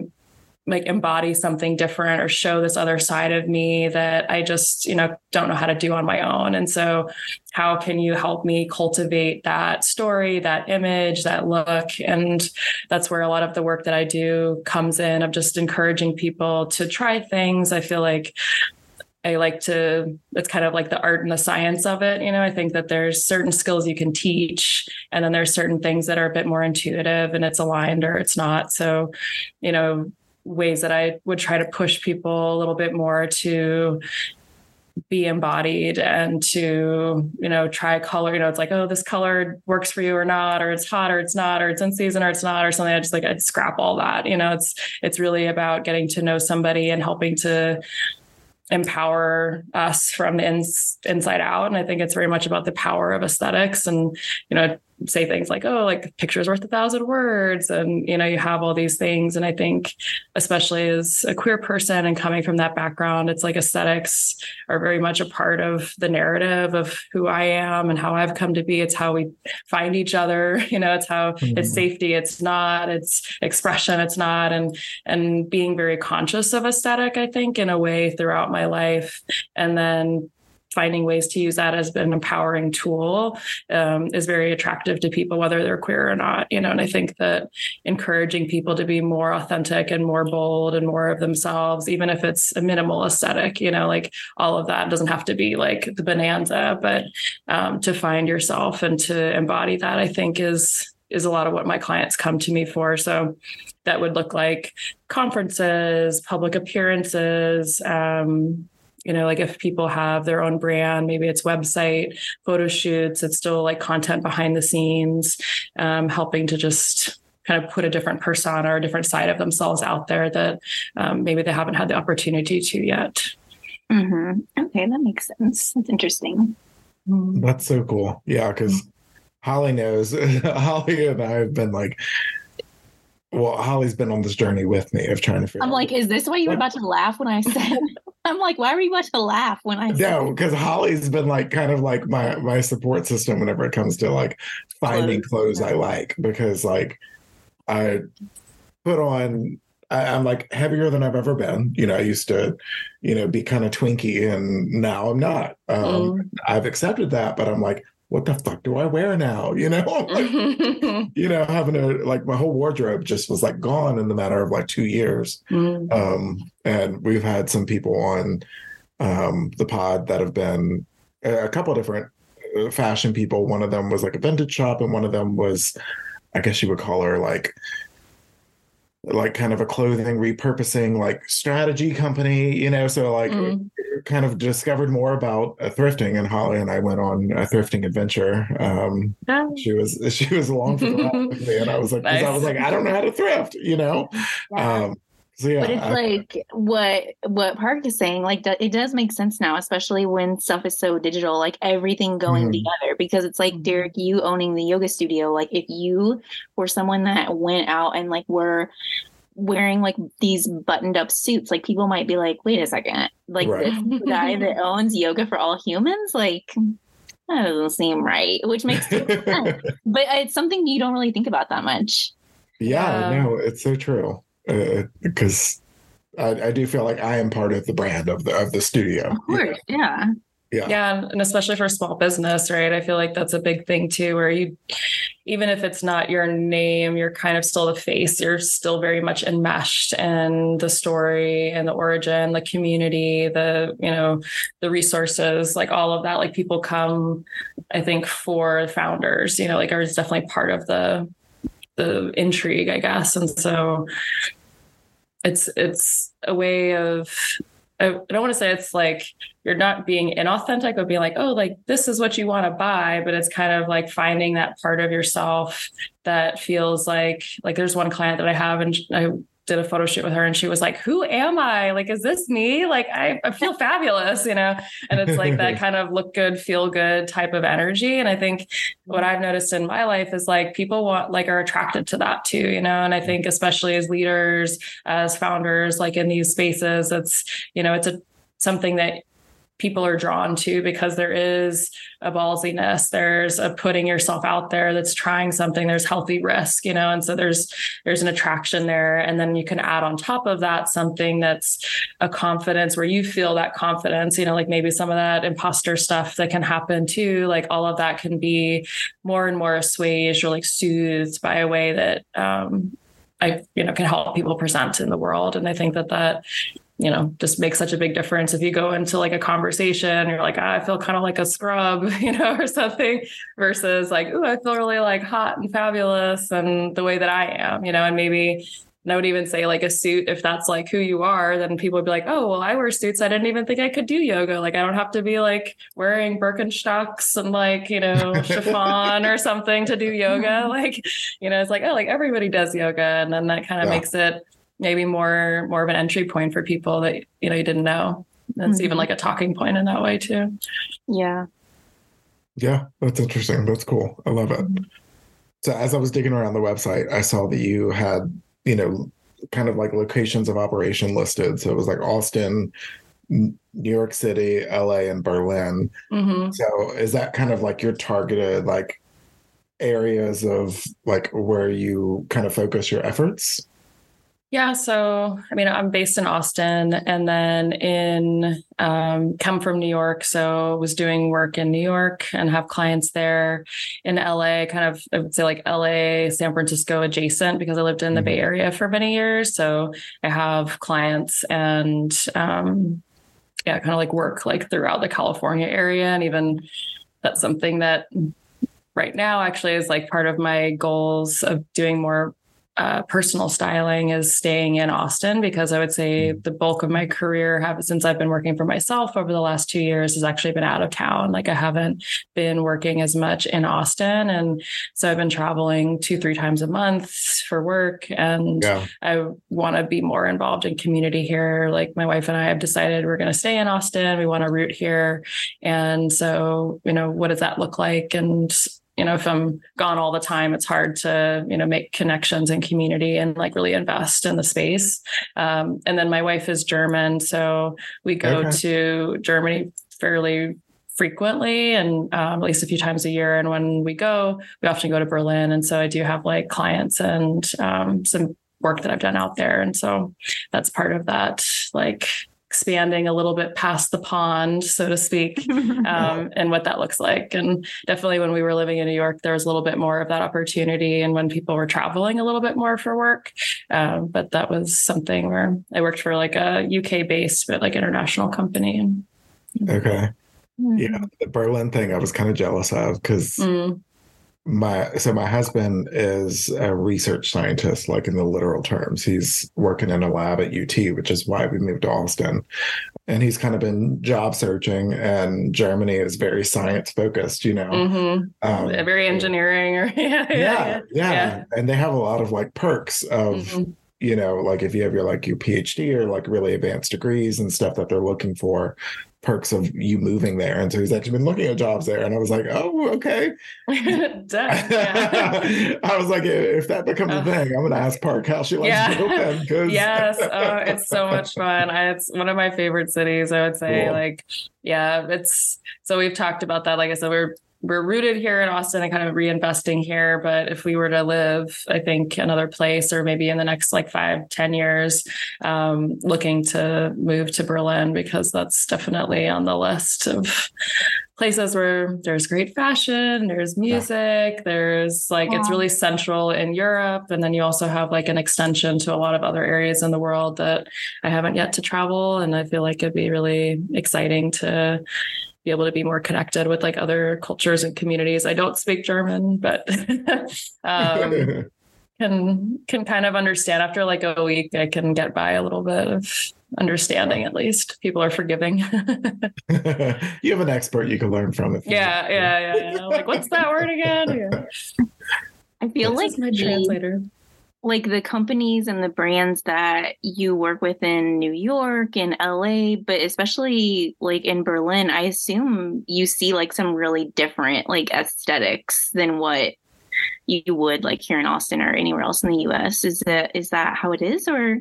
like embody something different or show this other side of me that I just, you know, don't know how to do on my own. And so how can you help me cultivate that story, that image, that look? And that's where a lot of the work that I do comes in of just encouraging people to try things. I feel like I like to, it's kind of like the art and the science of it. You know, I think that there's certain skills you can teach, and then there's certain things that are a bit more intuitive and it's aligned or it's not. So, you know, ways that I would try to push people a little bit more to be embodied and to you know try color you know it's like oh this color works for you or not or it's hot or it's not or it's in season or it's not or something i just like i'd scrap all that you know it's it's really about getting to know somebody and helping to empower us from the ins, inside out. And I think it's very much about the power of aesthetics and, you know, say things like, oh, like pictures worth a thousand words. And, you know, you have all these things. And I think, especially as a queer person and coming from that background, it's like aesthetics are very much a part of the narrative of who I am and how I've come to be. It's how we find each other. You know, it's how mm-hmm. it's safety, it's not, it's expression, it's not. And, and being very conscious of aesthetic, I think, in a way throughout my life. And then finding ways to use that as an empowering tool um, is very attractive to people, whether they're queer or not. You know, and I think that encouraging people to be more authentic and more bold and more of themselves, even if it's a minimal aesthetic, you know, like all of that doesn't have to be like the bonanza, but um, to find yourself and to embody that, I think is is a lot of what my clients come to me for. So that would look like conferences, public appearances, um, you know like if people have their own brand maybe it's website photo shoots it's still like content behind the scenes um, helping to just kind of put a different persona or a different side of themselves out there that um, maybe they haven't had the opportunity to yet.
Mm-hmm. okay that makes sense. That's interesting.
That's so cool. Yeah because holly knows. Holly and i have been like well, Holly's been on this journey with me of trying to figure.
I'm like, is this why you were about to laugh when I said? I'm like, why were you about to laugh when I? Said
no, because Holly's been like kind of like my my support system whenever it comes to like finding clothes, clothes I like because like I put on I, am like heavier than I've ever been. You know, I used to, you know, be kind of twinky, and now I'm not. Um, mm. I've accepted that, but I'm like, what the fuck do I wear now? You know, you know, having a like my whole wardrobe just was like gone in the matter of like two years. Mm. Um, and we've had some people on um, the pod that have been a couple different uh, fashion people. One of them was like a vintage shop, and one of them was, I guess you would call her like like kind of a clothing repurposing like strategy company, you know. So like mm. kind of discovered more about uh, thrifting, and Holly and I went on a thrifting adventure. Um, oh. She was she was along for the ride with me, and I was like, nice. I was like, I don't know how to thrift, you know. Um,
so yeah, but it's I, like what what Parke is saying. Like it does make sense now, especially when stuff is so digital. Like everything going mm-hmm. together, because it's like Derek, you owning the yoga studio. Like if you were someone that went out and like were wearing like these buttoned up suits, like people might be like, "Wait a second, like right. this guy that owns Yoga for All Humans, like." That doesn't seem right, which makes sense. but it's something you don't really think about that much.
Yeah, um, no, it's so true because uh, I, I, do feel like I am part of the brand of the of the studio.
Of course, yeah.
yeah. Yeah. And especially for small business, right? I feel like that's a big thing too, where you, even if it's not your name, you're kind of still the face. You're still very much enmeshed in the story and the origin, the community, the, you know, the resources, like all of that. Like people come, I think, for founders, you know, like are definitely part of the the intrigue, I guess. And so it's it's a way of I don't want to say it's like you're not being inauthentic, but being like, oh, like this is what you want to buy, but it's kind of like finding that part of yourself that feels like like there's one client that I have and I did a photo shoot with her and she was like, Who am I? Like, is this me? Like, I, I feel fabulous, you know? And it's like that kind of look good, feel good type of energy. And I think what I've noticed in my life is like people want, like, are attracted to that too, you know? And I think, especially as leaders, as founders, like in these spaces, it's, you know, it's a, something that people are drawn to because there is a ballsiness. There's a putting yourself out there that's trying something. There's healthy risk you know and so there's there's an attraction there. And then you can add on top of that something that's a confidence where you feel that confidence you know like maybe some of that imposter stuff that can happen too. Like all of that can be more and more assuaged or like soothed by a way that um I, you know, can help people present in the world. And I think that that you know, just makes such a big difference. If you go into like a conversation, you're like, ah, I feel kind of like a scrub, you know, or something, versus like, oh, I feel really like hot and fabulous and the way that I am, you know, and maybe I would even say like a suit, if that's like who you are, then people would be like, oh, well, I wear suits. I didn't even think I could do yoga. Like, I don't have to be like wearing Birkenstocks and like, you know, chiffon or something to do yoga. Like, you know, it's like, oh, like everybody does yoga. And then that kind of yeah. makes it maybe more more of an entry point for people that you know you didn't know That's
Mhm.
even like a talking point in that way too.
Yeah.
Yeah, that's interesting. That's cool. I love it. So as I was digging around the website, I saw that you had, you know, kind of like locations of operation listed. So it was like Austin, New York City, LA, and Berlin.
hmm
So is that kind of like your targeted like areas of like where you kind of focus your efforts?
Yeah, so I mean, I'm based in Austin, and then in um, come from New York, so was doing work in New York and have clients there. In LA, kind of I would say like LA, San Francisco adjacent because I lived in the
Mhm.
Bay Area for many years. So I have clients and um, yeah, kind of like work like throughout the California area, and even that's something that right now actually is like part of my goals of doing more uh, personal styling is staying in Austin because I would say the bulk of my career have since I've been working for myself over the last two years has actually been out of town. Like I haven't been working as much in Austin. And so I've been traveling two, three times a month for work. And
Yeah.
I want to be more involved in community here. Like my wife and I have decided we're going to stay in Austin. We want to root here. And so, you know, what does that look like? And you know, if I'm gone all the time, it's hard to, you know, make connections and community and like really invest in the space. Um, and then my wife is German. So we go
Okay.
to Germany fairly frequently and um, at least a few times a year. And when we go, we often go to Berlin. And so I do have like clients and um, some work that I've done out there. And so that's part of that, like expanding a little bit past the pond, so to speak um, and what that looks like. And definitely when we were living in New York, there was a little bit more of that opportunity. And when people were traveling a little bit more for work, um, but that was something where I worked for like a UK based, but like international company. And
Okay.
Mm-hmm.
Yeah. The Berlin thing I was kind of jealous of because
Mm,
my so my husband is a research scientist like in the literal terms he's working in a lab at ut which is why we moved to austin and he's kind of been job searching and germany is very science focused you know
mhm.
um,
very engineering or yeah,
yeah,
yeah,
yeah
yeah.
and they have a lot of like perks of
Mhm.
you know like if you have your like your phd or like really advanced degrees and stuff that they're looking for perks of you moving there and so he's actually been looking at jobs there and i was like oh okay
Done.
I was like, if that becomes a
Uh,
thing, I'm gonna ask Parke how she likes
Yeah.
Brooklyn because
yes oh it's so much fun I, it's one of my favorite cities i would say
Cool.
like yeah it's so we've talked about that like i said we're we're rooted here in austin and kind of reinvesting here but if we were to live i think another place or maybe in the next like five ten years um, looking to move to berlin because that's definitely on the list of places where there's great fashion, there's music, there's like it's really central in Europe. And then you also have like an extension to a lot of other areas in the world that I haven't yet to travel. And I feel like it'd be really exciting to be able to be more connected with like other cultures and communities. I don't speak German, but um, can can kind of understand after like a week. I can get by a little bit of understanding at least. People are forgiving.
you have an expert you can learn from. If
yeah, yeah, yeah, yeah. Like, what's that word again? Yeah.
I feel
This
like
is my
the-
translator.
Like the companies and the brands that you work with in New York and LA, but especially like in Berlin, I assume you see like some really different like aesthetics than what you would like here in Austin or anywhere else in the US. Is that is that how it is or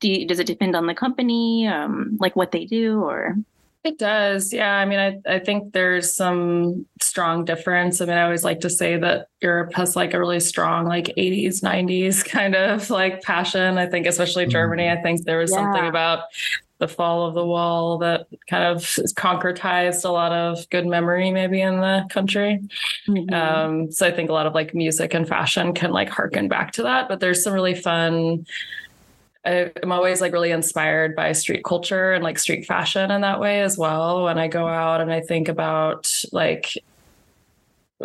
do you, does it depend on the company um like what they do or
It does. Yeah. I mean, I, I think there's some strong difference. I mean, I always like to say that Europe has like a really strong, like 80s, 90s kind of like passion. I think, especially Germany, I think there was something about the fall of the wall that kind of concretized a lot of good memory, maybe in the country. Um, so I think a lot of like music and fashion can like harken back to that. But there's some really fun. I- I'm always like really inspired by street culture and like street fashion in that way as well. When I go out and I think about like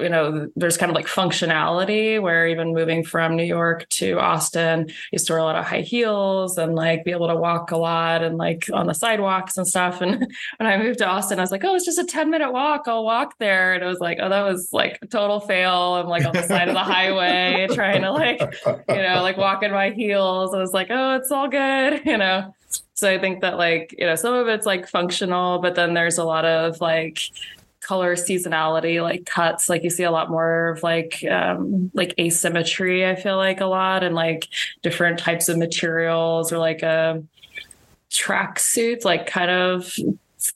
you know, there's kind of like functionality where even moving from New York to Austin, you store a lot of high heels and like be able to walk a lot and like on the sidewalks and stuff. And when I moved to Austin, I was like, oh, it's just a 10 minute walk. I'll walk there. And it was like, oh, that was like a total fail. I'm like on the side of the highway trying to like, you know, like walk in my heels. I was like, oh, it's all good, you know. So I think that like, you know, some of it's like functional, but then there's a lot of like color seasonality, like cuts. Like you see a lot more of like um like asymmetry, I feel like a lot, and like different types of materials or like a track suits, like kind of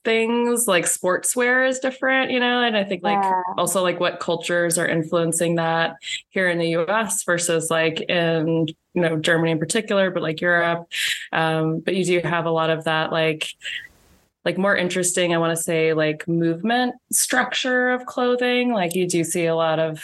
things like sportswear is different, you know, and I think like yeah. also like what cultures are influencing that here in the US versus like in you know Germany in particular, but like Europe. Um, but you do have a lot of that like like more interesting, I want to say like movement structure of clothing. Like you do see a lot of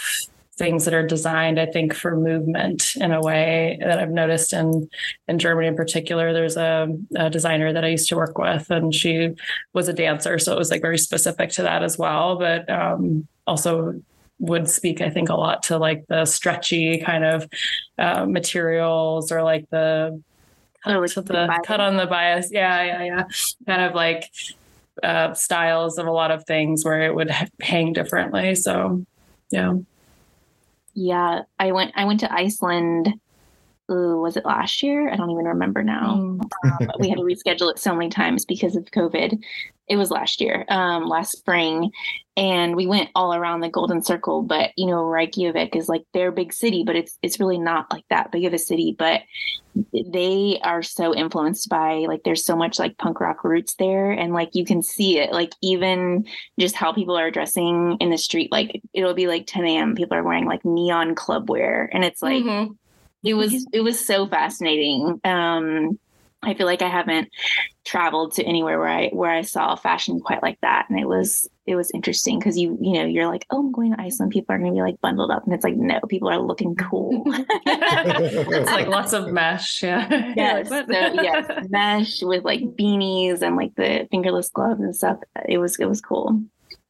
things that are designed, I think, for movement in a way that I've noticed in in Germany in particular. There's a, a, designer that I used to work with, and she was a dancer, so it was like very specific to that as well. But um, also would speak, I think, a lot to like the stretchy kind of uh, materials or like the cut to the cut on the bias. Yeah, yeah, yeah. Kind of like uh, styles of a lot of things where it would hang differently. So, yeah.
Yeah, I went. I went to Iceland. Ooh, was it last year? I don't even remember now. Mm. Um, we had to reschedule it so many times because of COVID. It was last year, um, last spring, and we went all around the Golden Circle. But you know, Reykjavik is like their big city, but it's it's really not like that big of a city. But they are so influenced by like there's so much like punk rock roots there and like you can see it like even just how people are dressing in the street like it'll be like 10 a.m people are wearing like neon club wear and it's like mm-hmm. it was it was so fascinating um I feel like I haven't traveled to anywhere where I where I saw fashion quite like that, and it was it was interesting because you you know you're like oh I'm going to Iceland, people are going to be like bundled up, and it's like no, people are looking cool.
it's like lots of mesh, yeah.
Yes, so, yes, mesh with like beanies and like the fingerless gloves and stuff. It was it was cool.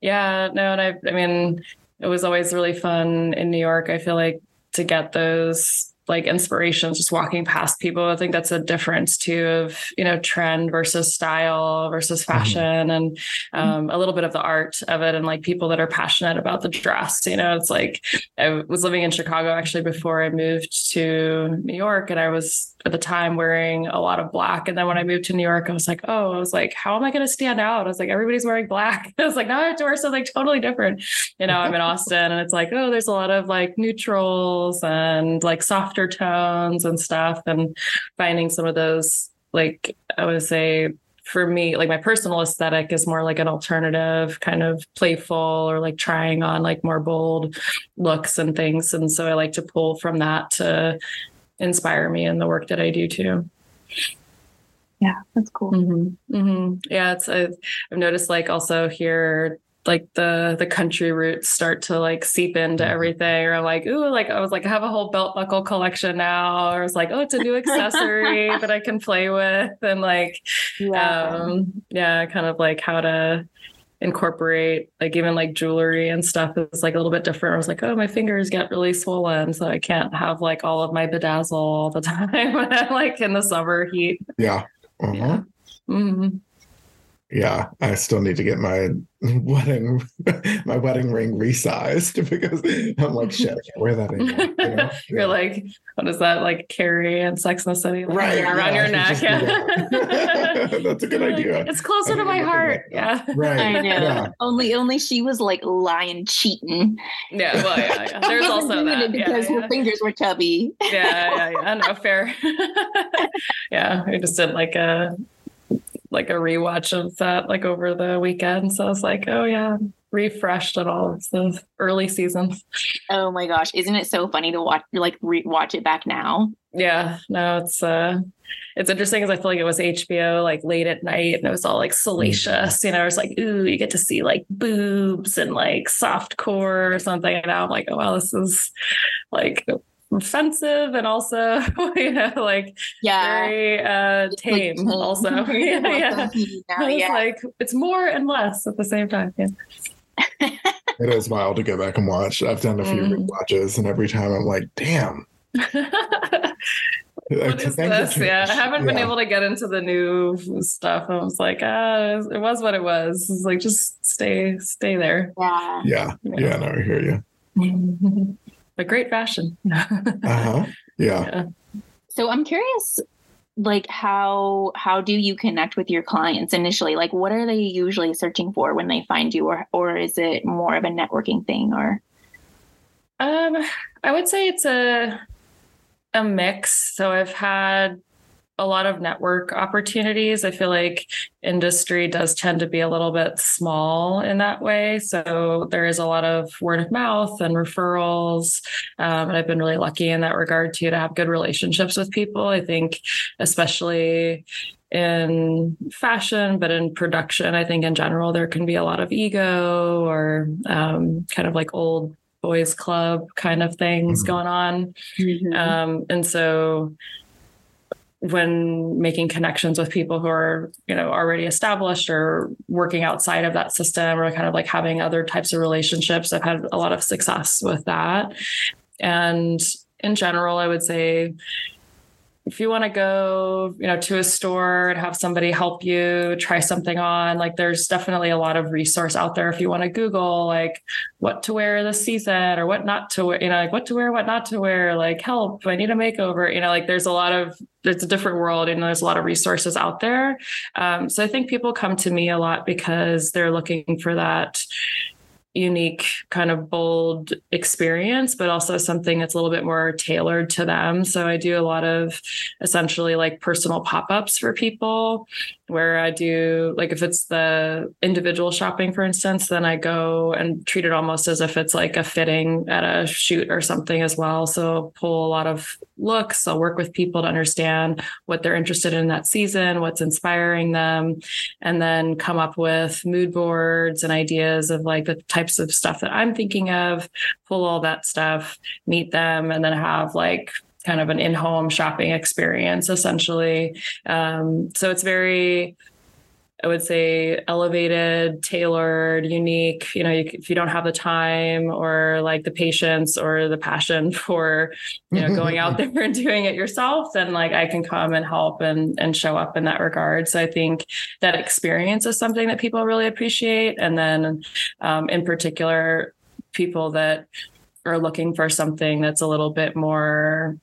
Yeah, no, and I I mean it was always really fun in New York. I feel like to get those like inspirations just walking past people. I think that's a difference too of, you know, trend versus style versus mm-hmm. fashion mm-hmm. and um, a little bit of the art of it and like people that are passionate about the dress. You know, it's like I was living in Chicago actually before I moved to New York and I was at the time wearing a lot of black. And then when I moved to New York, I was like, oh, I was like, how am I going to stand out? I was like, everybody's wearing black. I was like, now I have to wear something totally different. You know, I'm in Austin and it's like, oh, there's a lot of like neutrals and like softer tones and stuff. And finding some of those, like, I would say, for me, like my personal aesthetic is more like an alternative, kind of playful or like trying on like more bold looks and things. And so I like to pull from that to inspire me in the work that I do too.
Yeah, that's cool.
Mm-hmm. Mm-hmm. Yeah, it's I've, I've noticed like also here like the the country roots start to like seep into mm-hmm. everything or I'm like ooh like I was like I have a whole belt buckle collection now or I was like oh it's a new accessory that I can play with and like yeah. um yeah kind of like how to incorporate like even like jewelry and stuff is like a little bit different. I was like, oh, my fingers get really swollen, so I can't have like all of my bedazzle all the time like in the summer heat.
Yeah. Uh-huh.
Yeah. Mm-hmm
yeah, I still need to get my wedding my wedding ring resized because I'm like shit, I can't wear that anymore.
You know? You're yeah. like, what is that like Carrie and Sex and the City? Like, right around yeah, your neck.
Yeah. That's a good idea.
It's closer to my heart. Yeah.
Right.
I know. Yeah. Only only she was like lying cheating.
Yeah, well yeah, yeah. There's also that.
Because her fingers were chubby.
yeah, yeah, yeah. No, fair. yeah. We just did like a like a rewatch of that like over the weekend. So I was like, oh yeah, refreshed at all of the early seasons.
Oh my gosh, isn't it so funny to watch like re-watch it back now?
Yeah, no, it's uh it's interesting because I feel like it was HBO like late at night and it was all like salacious. You know, it's like, ooh, you get to see like boobs and like soft core or something. And now I'm like, oh wow, this is like offensive and also you know like
yeah
very uh tame, like, also yeah, yeah. yeah. it's like it's more and less at the same time yeah
it is wild to go back and watch. I've done a few
Mm.
watches, and every time I'm like, damn.
what is this? Yeah, I haven't been able to get into the new stuff. I was like, ah, it was what it was. It's like just stay, stay there.
Yeah.
Yeah, yeah, no, I hear you.
But great fashion.
Uh huh. Yeah.
So I'm curious like how how do you connect with your clients initially? Like what are they usually searching for when they find you or or is it more of a networking thing or
Um, I would say it's a a mix. So I've had a lot of network opportunities. I feel like industry does tend to be a little bit small in that way. So there is a lot of word of mouth and referrals. Um, and I've been really lucky in that regard too to have good relationships with people. I think, especially in fashion, but in production, I think in general, there can be a lot of ego or um, kind of like old boys club kind of things
Mhm.
going on. Um, and so when making connections with people who are, you know, already established or working outside of that system or kind of like having other types of relationships, I've had a lot of success with that. And in general, I would say if you want to go, you know, to a store and have somebody help you try something on, like there's definitely a lot of resource out there if you want to Google like what to wear this season or what not to wear, you know, like what to wear, what not to wear, like help, I need a makeover, you know, like there's a lot of it's a different world and there's a lot of resources out there. Um, so I think people come to me a lot because they're looking for that unique kind of bold experience but also something that's a little bit more tailored to them. So i do a lot of essentially like personal pop-ups for people where i do like if it's the individual shopping for instance then i go and treat it almost as if it's like a fitting at a shoot or something as well. So pull a lot of looks. I'll work with people to understand what they're interested in that season what's inspiring them and then come up with mood boards and ideas of like the types of stuff that I'm thinking of, pull all that stuff, meet them, and then have like kind of an in-home shopping experience essentially. Um, so it's very I would say elevated, tailored, unique. You know, you, if you don't have the time or like the patience or the passion for, you know, going out there and doing it yourself, then like I can come and help and and show up in that regard. So I think that experience is something that people really appreciate, and then um, in particular, people that are looking for something that's a little bit more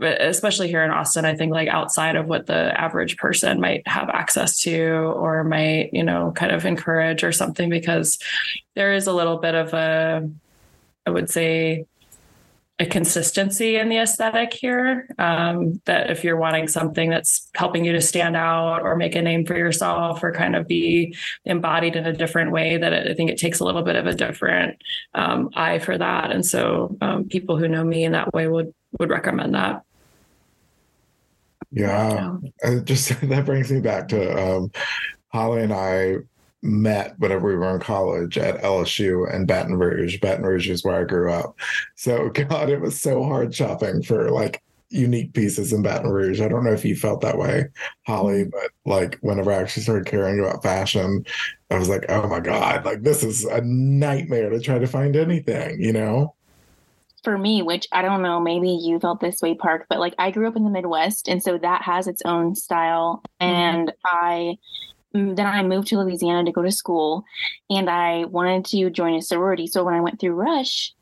especially here in Austin, I think like outside of what the average person might have access to or might, you know, kind of encourage or something, because there is a little bit of a, I would say, a consistency in the aesthetic here. Um, that if you're wanting something that's helping you to stand out or make a name for yourself or kind of be embodied in a different way, that it, I think it takes a little bit of a different um, eye for that. And so um, people who know me in that way would would recommend that.
Yeah. Uh, just that brings me back to um, Holly and I met whenever we were in college at LSU and Baton Rouge. Baton Rouge is where I grew up. So, God, it was so hard shopping for like unique pieces in Baton Rouge. I don't know if you felt that way, Holly, but like whenever I actually started caring about fashion, I was like, oh my God, like this is a nightmare to try to find anything, you know?
For me, which I don't know, maybe you felt this way, Parke, but like I grew up in the Midwest, and so that has its own style. And I mm, then I moved to Louisiana to go to school, and I wanted to join a sorority. So when I went through Rush,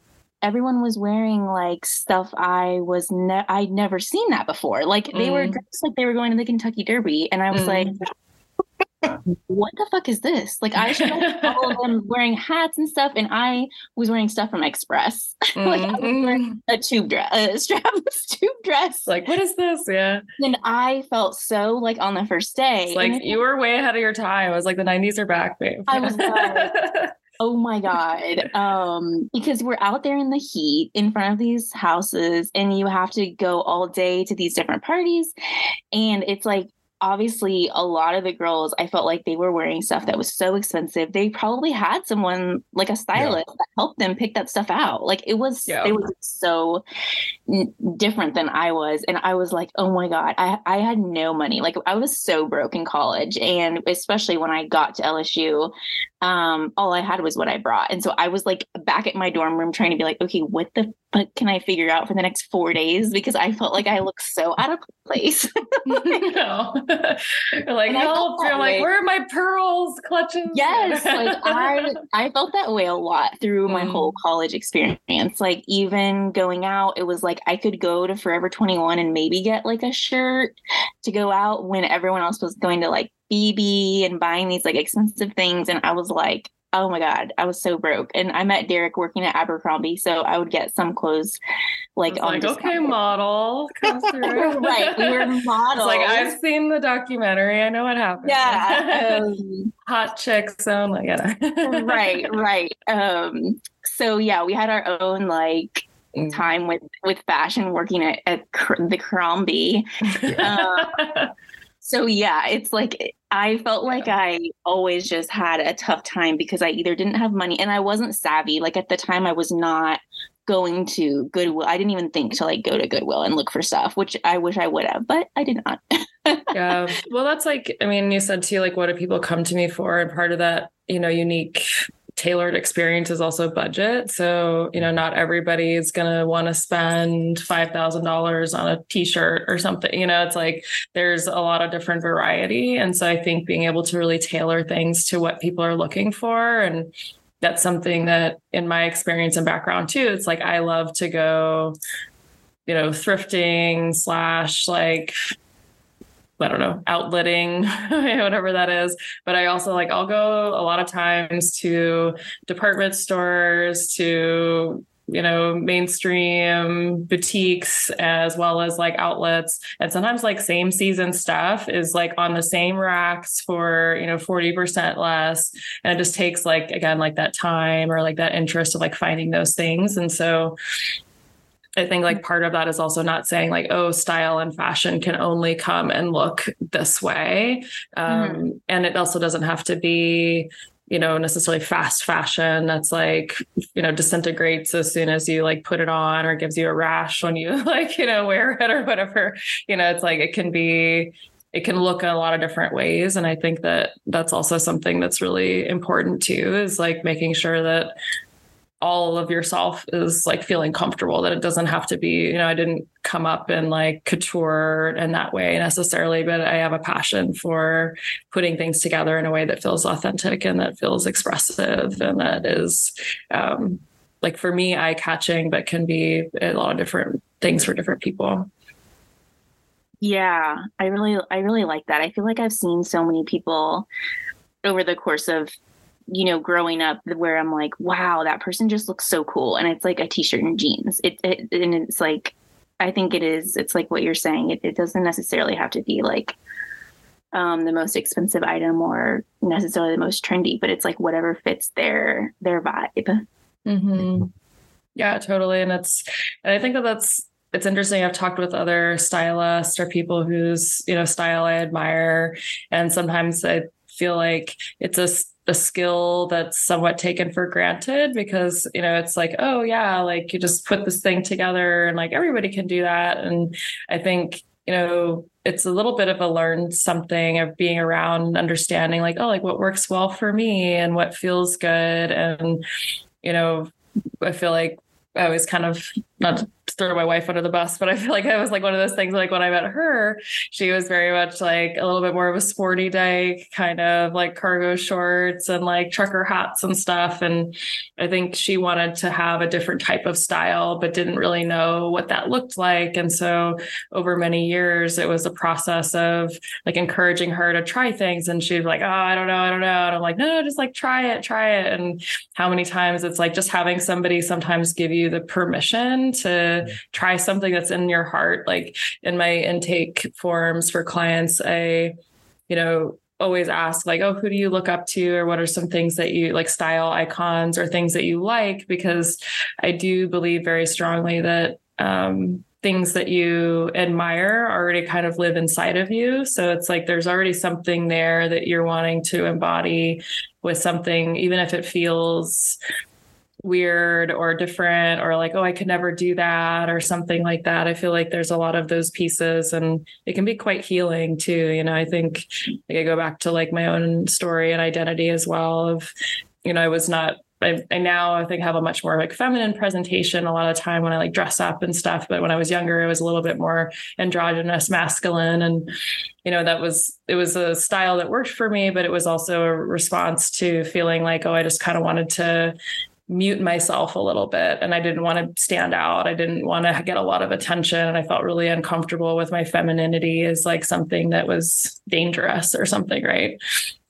everyone was wearing like stuff I was ne- I'd never seen that before. Like they were
Mm.
dressed like they were going to the Kentucky Derby, and I was
Mm.
like. What the fuck is this? Like I showed all of them wearing hats and stuff, and I was wearing stuff from Express. like I was wearing a tube dress, a strapless tube dress.
like, what is this? Yeah.
and I felt so like on the first day.
It's like
and
you were way ahead of your time. I was like, the 90s are back, babe.
I was like- oh my god, um, because we're out there in the heat in front of these houses, and you have to go all day to these different parties, and it's like obviously a lot of the girls I felt like they were wearing stuff that was so expensive. They probably had someone like a stylist yeah. that helped them pick that stuff out. Like it was yeah. it was so n- different than I was and I was like, "Oh my god, I I had no money. Like I was so broke in college and especially when I got to LSU, um all I had was what I brought. And so I was like back at my dorm room trying to be like, "Okay, what the fuck can I figure out for the next 4 days because I felt like I looked so out of place."
no. Like, help. You're like, where are my pearls, clutches?
Yes. like I I felt that way a lot through my mm. whole college experience. Like even going out, it was like I could go to Forever 21 and maybe get like a shirt to go out when everyone else was going to like BB and buying these like expensive things. And I was like, oh my god i was so broke. And i met derek working at abercrombie so i would get some clothes like
on like okay model
right we were models.
like i've seen the documentary i know what happened.
Yeah um,
hot chicks only yeah
right right um so yeah we had our own like mm. time with with fashion working at, at the crombie. Uh, so yeah, it's like I felt like I always just had a tough time because I either didn't have money and I wasn't savvy. Like at the time I was not going to Goodwill. I didn't even think to like go to Goodwill and look for stuff, which I wish I would have, but I did not.
yeah. Well, that's like I mean, you said too like what do people come to me for and part of that, you know, unique tailored experience is also budget. So, you know, not everybody is going to want to spend $5,000 on a t-shirt or something. You know, it's like there's a lot of different variety. And so I think being able to really tailor things to what people are looking for and that's something that in my experience and background too, it's like I love to go you know, thrifting slash like I don't know, outletting, whatever that is. But I also like, I'll go a lot of times to department stores, to, you know, mainstream boutiques, as well as like outlets. And sometimes like same season stuff is like on the same racks for, you know, 40% less. And it just takes like, again, like that time or like that interest of like finding those things. And so, I think like part of that is also not saying like, oh, style and fashion can only come and look this way. Um, mm-hmm. And it also doesn't have to be, you know, necessarily fast fashion that's like, you know, disintegrates as soon as you like put it on or gives you a rash when you like, you know, wear it or whatever. You know, it's like it can be, it can look a lot of different ways. And I think that that's also something that's really important too, is like making sure that all of yourself is like feeling comfortable that it doesn't have to be you know i didn't come up in like couture in that way necessarily but i have a passion for putting things together in a way that feels authentic and that feels expressive and that is um like for me eye catching but can be a lot of different things for different people.
Yeah i really i really like that. I feel like i've seen so many people over the course of you know, growing up where I'm like, wow, that person just looks so cool. And it's like a t-shirt and jeans. It, it and it's like, I think it is, it's like what you're saying. It, it doesn't necessarily have to be like um, the most expensive item or necessarily the most trendy, but it's like whatever fits their, their vibe.
Mm-hmm. Yeah, totally. And it's, and I think that that's, it's interesting. I've talked with other stylists or people whose, you know, style I admire. And sometimes I feel like it's a a skill that's somewhat taken for granted because you know it's like oh yeah like you just put this thing together and like everybody can do that. And i think you know it's a little bit of a learned something of being around understanding like oh like what works well for me and what feels good. And you know i feel like I was kind of not to throw my wife under the bus, but I feel like I was like one of those things. Like when I met her, she was very much like a little bit more of a sporty dyke, kind of like cargo shorts and like trucker hats and stuff. And I think she wanted to have a different type of style, but didn't really know what that looked like. And so over many years, it was a process of like encouraging her to try things. And she'd be like, "Oh, I don't know, I don't know." And I'm like, "No, no, just like try it, try it." And how many times it's like just having somebody sometimes give you the permission to try something that's in your heart. Like in my intake forms for clients, I, you know, always ask like oh who do you look up to or what are some things that you like style icons or things that you like because i do believe very strongly that um, things that you admire already kind of live inside of you. So it's like there's already something there that you're wanting to embody with something, even if it feels weird or different or like oh i could never do that or something like that i feel like there's a lot of those pieces and it can be quite healing too you know i think like i go back to like my own story and identity as well of you know i was not I, I, now I think have a much more like feminine presentation a lot of time when I like dress up and stuff. But when I was younger, it was a little bit more androgynous, masculine, and you know that was it was a style that worked for me. But it was also a response to feeling like oh, I just kind of wanted to mute myself a little bit and I didn't want to stand out. I didn't want to get a lot of attention and I felt really uncomfortable with my femininity as like something that was dangerous or something, right?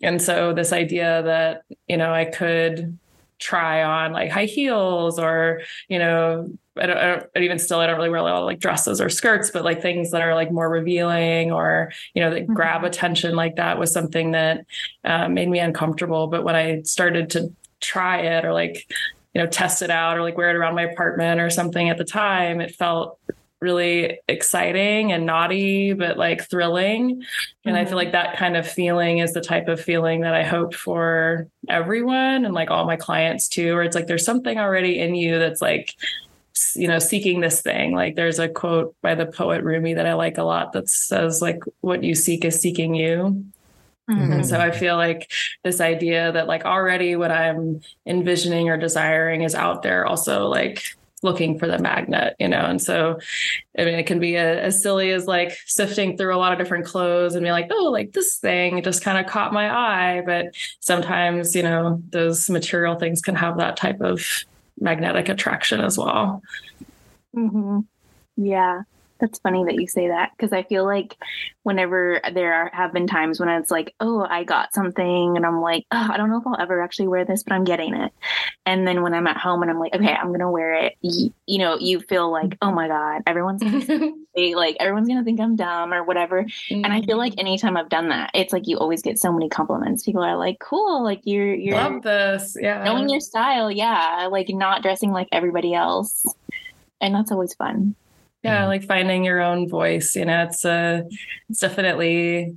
And so this idea that, you know, I could try on like high heels or, you know, I don't, I don't, even still, I don't really wear a lot of like dresses or skirts, but like things that are like more revealing or, you know, that mm-hmm. grab attention like that was something that uh, made me uncomfortable. But when I started to try it or like you know test it out or like wear it around my apartment or something at the time it felt really exciting and naughty but like thrilling and mm-hmm. i feel mm-hmm. like that kind of feeling is the type of feeling that i hope for everyone and like all my clients too where it's like there's something already in you that's like you know seeking this thing like there's a quote by the poet rumi that i like a lot that says like what you seek is seeking you Mm-hmm. And so I feel like this idea that like already what I'm envisioning or desiring is out there also like looking for the magnet, you know? And so, I mean, it can be a, as silly as like sifting through a lot of different clothes and be like, oh, like this thing just kind of caught my eye. But sometimes, you know, those material things can have that type of magnetic attraction as well.
Mm-hmm. Yeah. That's funny that you say that because I feel like whenever there are, have been times when it's like, oh, I got something and I'm like, oh, I don't know if I'll ever actually wear this, but I'm getting it. And then when I'm at home and I'm like, okay, I'm gonna wear it, you, you know, you feel like, oh my god, everyone's like everyone's gonna think I'm dumb or whatever. Mm-hmm. And I feel like mm-hmm. anytime I've done that, it's like you always get so many compliments. People are like, cool, like you're you're
love this, yeah,
knowing your style, yeah, like not dressing like everybody else, and that's always fun
yeah mm-hmm. like finding your own voice you know it's a it's definitely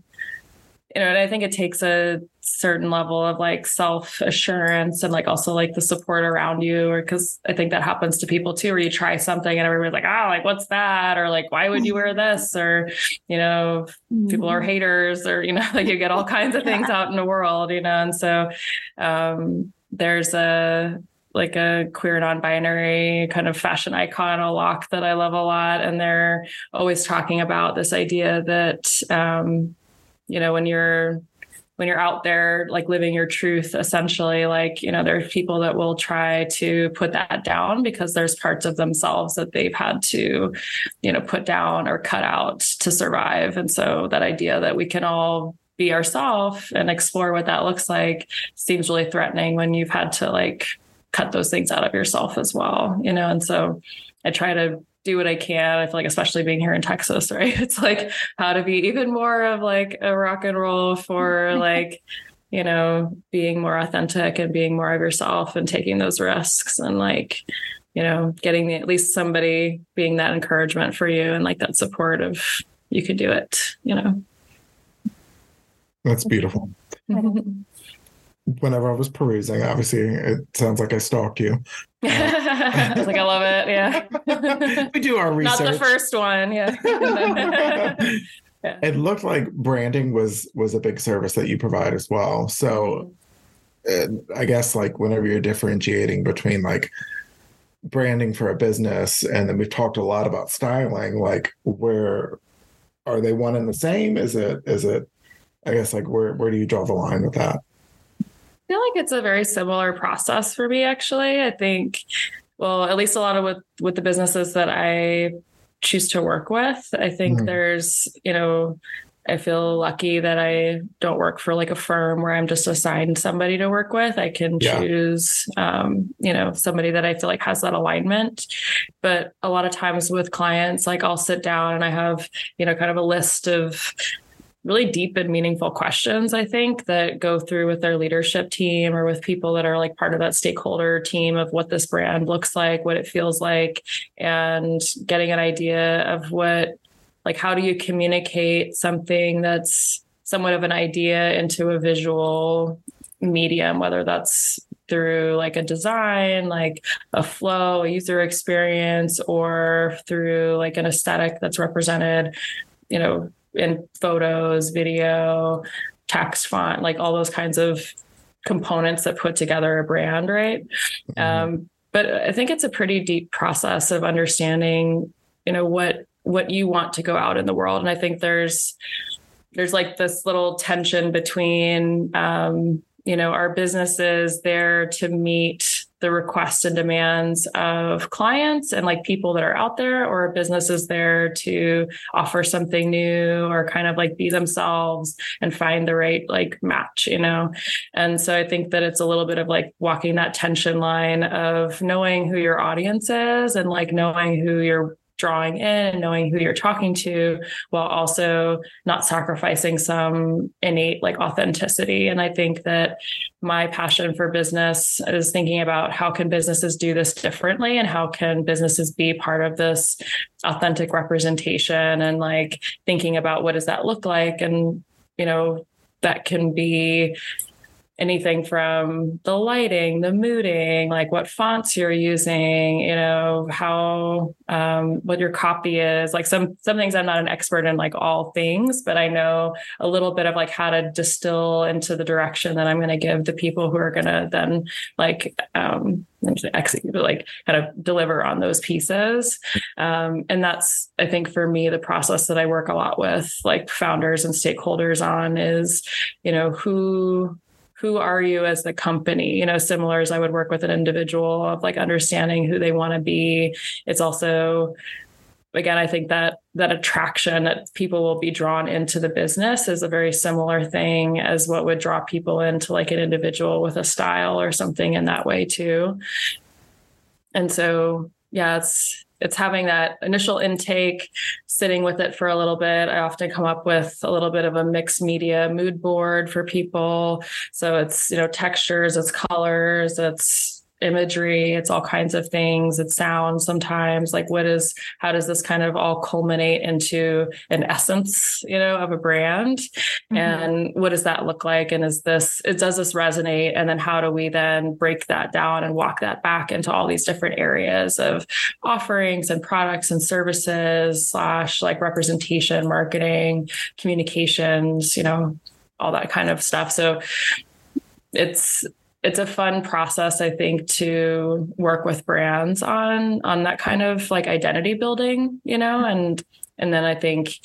you know and i think it takes a certain level of like self assurance and like also like the support around you or because i think that happens to people too where you try something and everybody's like oh like what's that or like why would you wear this or you know people are mm-hmm. haters or you know like you get all kinds of things out in the world you know and so um there's a like a queer non-binary kind of fashion icon, Alok that I love a lot, and they're always talking about this idea that um, you know when you're when you're out there like living your truth essentially like you know there's people that will try to put that down because there's parts of themselves that they've had to you know put down or cut out to survive. And so that idea that we can all be ourselves and explore what that looks like seems really threatening when you've had to like cut those things out of yourself as well, you know? And so I try to do what I can. I feel like, especially being here in Texas, right? It's like how to be even more of like a rock and roll for like, you know, being more authentic and being more of yourself and taking those risks and like, you know, getting the, at least somebody being that encouragement for you and like that support of you could do it, you know.
That's beautiful. whenever I was perusing, obviously it sounds like I stalked you.
I was like, I love it. Yeah.
we do our research.
Not the first one. Yeah.
yeah. It looked like branding was was a big service that you provide as well. So I guess like whenever you're differentiating between like branding for a business and then we've talked a lot about styling, like where are they one and the same? Is it is it I guess like where where do you draw the line with that?
Feel like it's a very similar process for me, actually. I think, well, at least a lot of with with the businesses that I choose to work with, I think mm-hmm. there's, you know, I feel lucky that I don't work for like a firm where I'm just assigned somebody to work with. I can yeah. choose, um, you know, somebody that I feel like has that alignment. But a lot of times with clients, like I'll sit down and I have, you know, kind of a list of really deep and meaningful questions, I think, that go through with their leadership team or with people that are like part of that stakeholder team of what this brand looks like, what it feels like, and getting an idea of what, like, how do you communicate something that's somewhat of an idea into a visual medium, whether that's through like a design, like a flow, a user experience, or through like an aesthetic that's represented, you know, in photos, video, text, font, like all those kinds of components that put together a brand, right? Mm-hmm. Um, but I think it's a pretty deep process of understanding, you know, what what you want to go out in the world. And I think there's there's like this little tension between um, you know our businesses there to meet the requests and demands of clients and like people that are out there or businesses there to offer something new or kind of like be themselves and find the right like match you know? And so i think that it's a little bit of like walking that tension line of knowing who your audience is and like knowing who your drawing in, and knowing who you're talking to, while also not sacrificing some innate like authenticity. And I think that my passion for business is thinking about how can businesses do this differently and how can businesses be part of this authentic representation and like thinking about what does that look like and you know that can be anything from the lighting, the mooding, like what fonts you're using, you know, how um, what your copy is. Like some some things I'm not an expert in like all things, but I know a little bit of like how to distill into the direction that I'm going to give the people who are going to then like um, execute, like kind of deliver on those pieces. Um, and that's, I think, for me, the process that I work a lot with like founders and stakeholders on is, you know, who who are you as the company? You know similar as i would work with an individual of like understanding who they want to be. It's also again i think that that attraction that people will be drawn into the business is a very similar thing as what would draw people into like an individual with a style or something in that way too. And so yeah it's it's having that initial intake, sitting with it for a little bit. I often come up with a little bit of a mixed media mood board for people. So it's, you know, textures, it's colors, it's imagery it's all kinds of things it sounds sometimes like what is how does this kind of all culminate into an essence you know of a brand? Mm-hmm. and what does that look like? And is this it does this resonate? And then how do we then break that down and walk that back into all these different areas of offerings and products and services slash like representation marketing communications you know all that kind of stuff? So it's it's a fun process i think to work with brands on on that kind of like identity building you know? And and then i think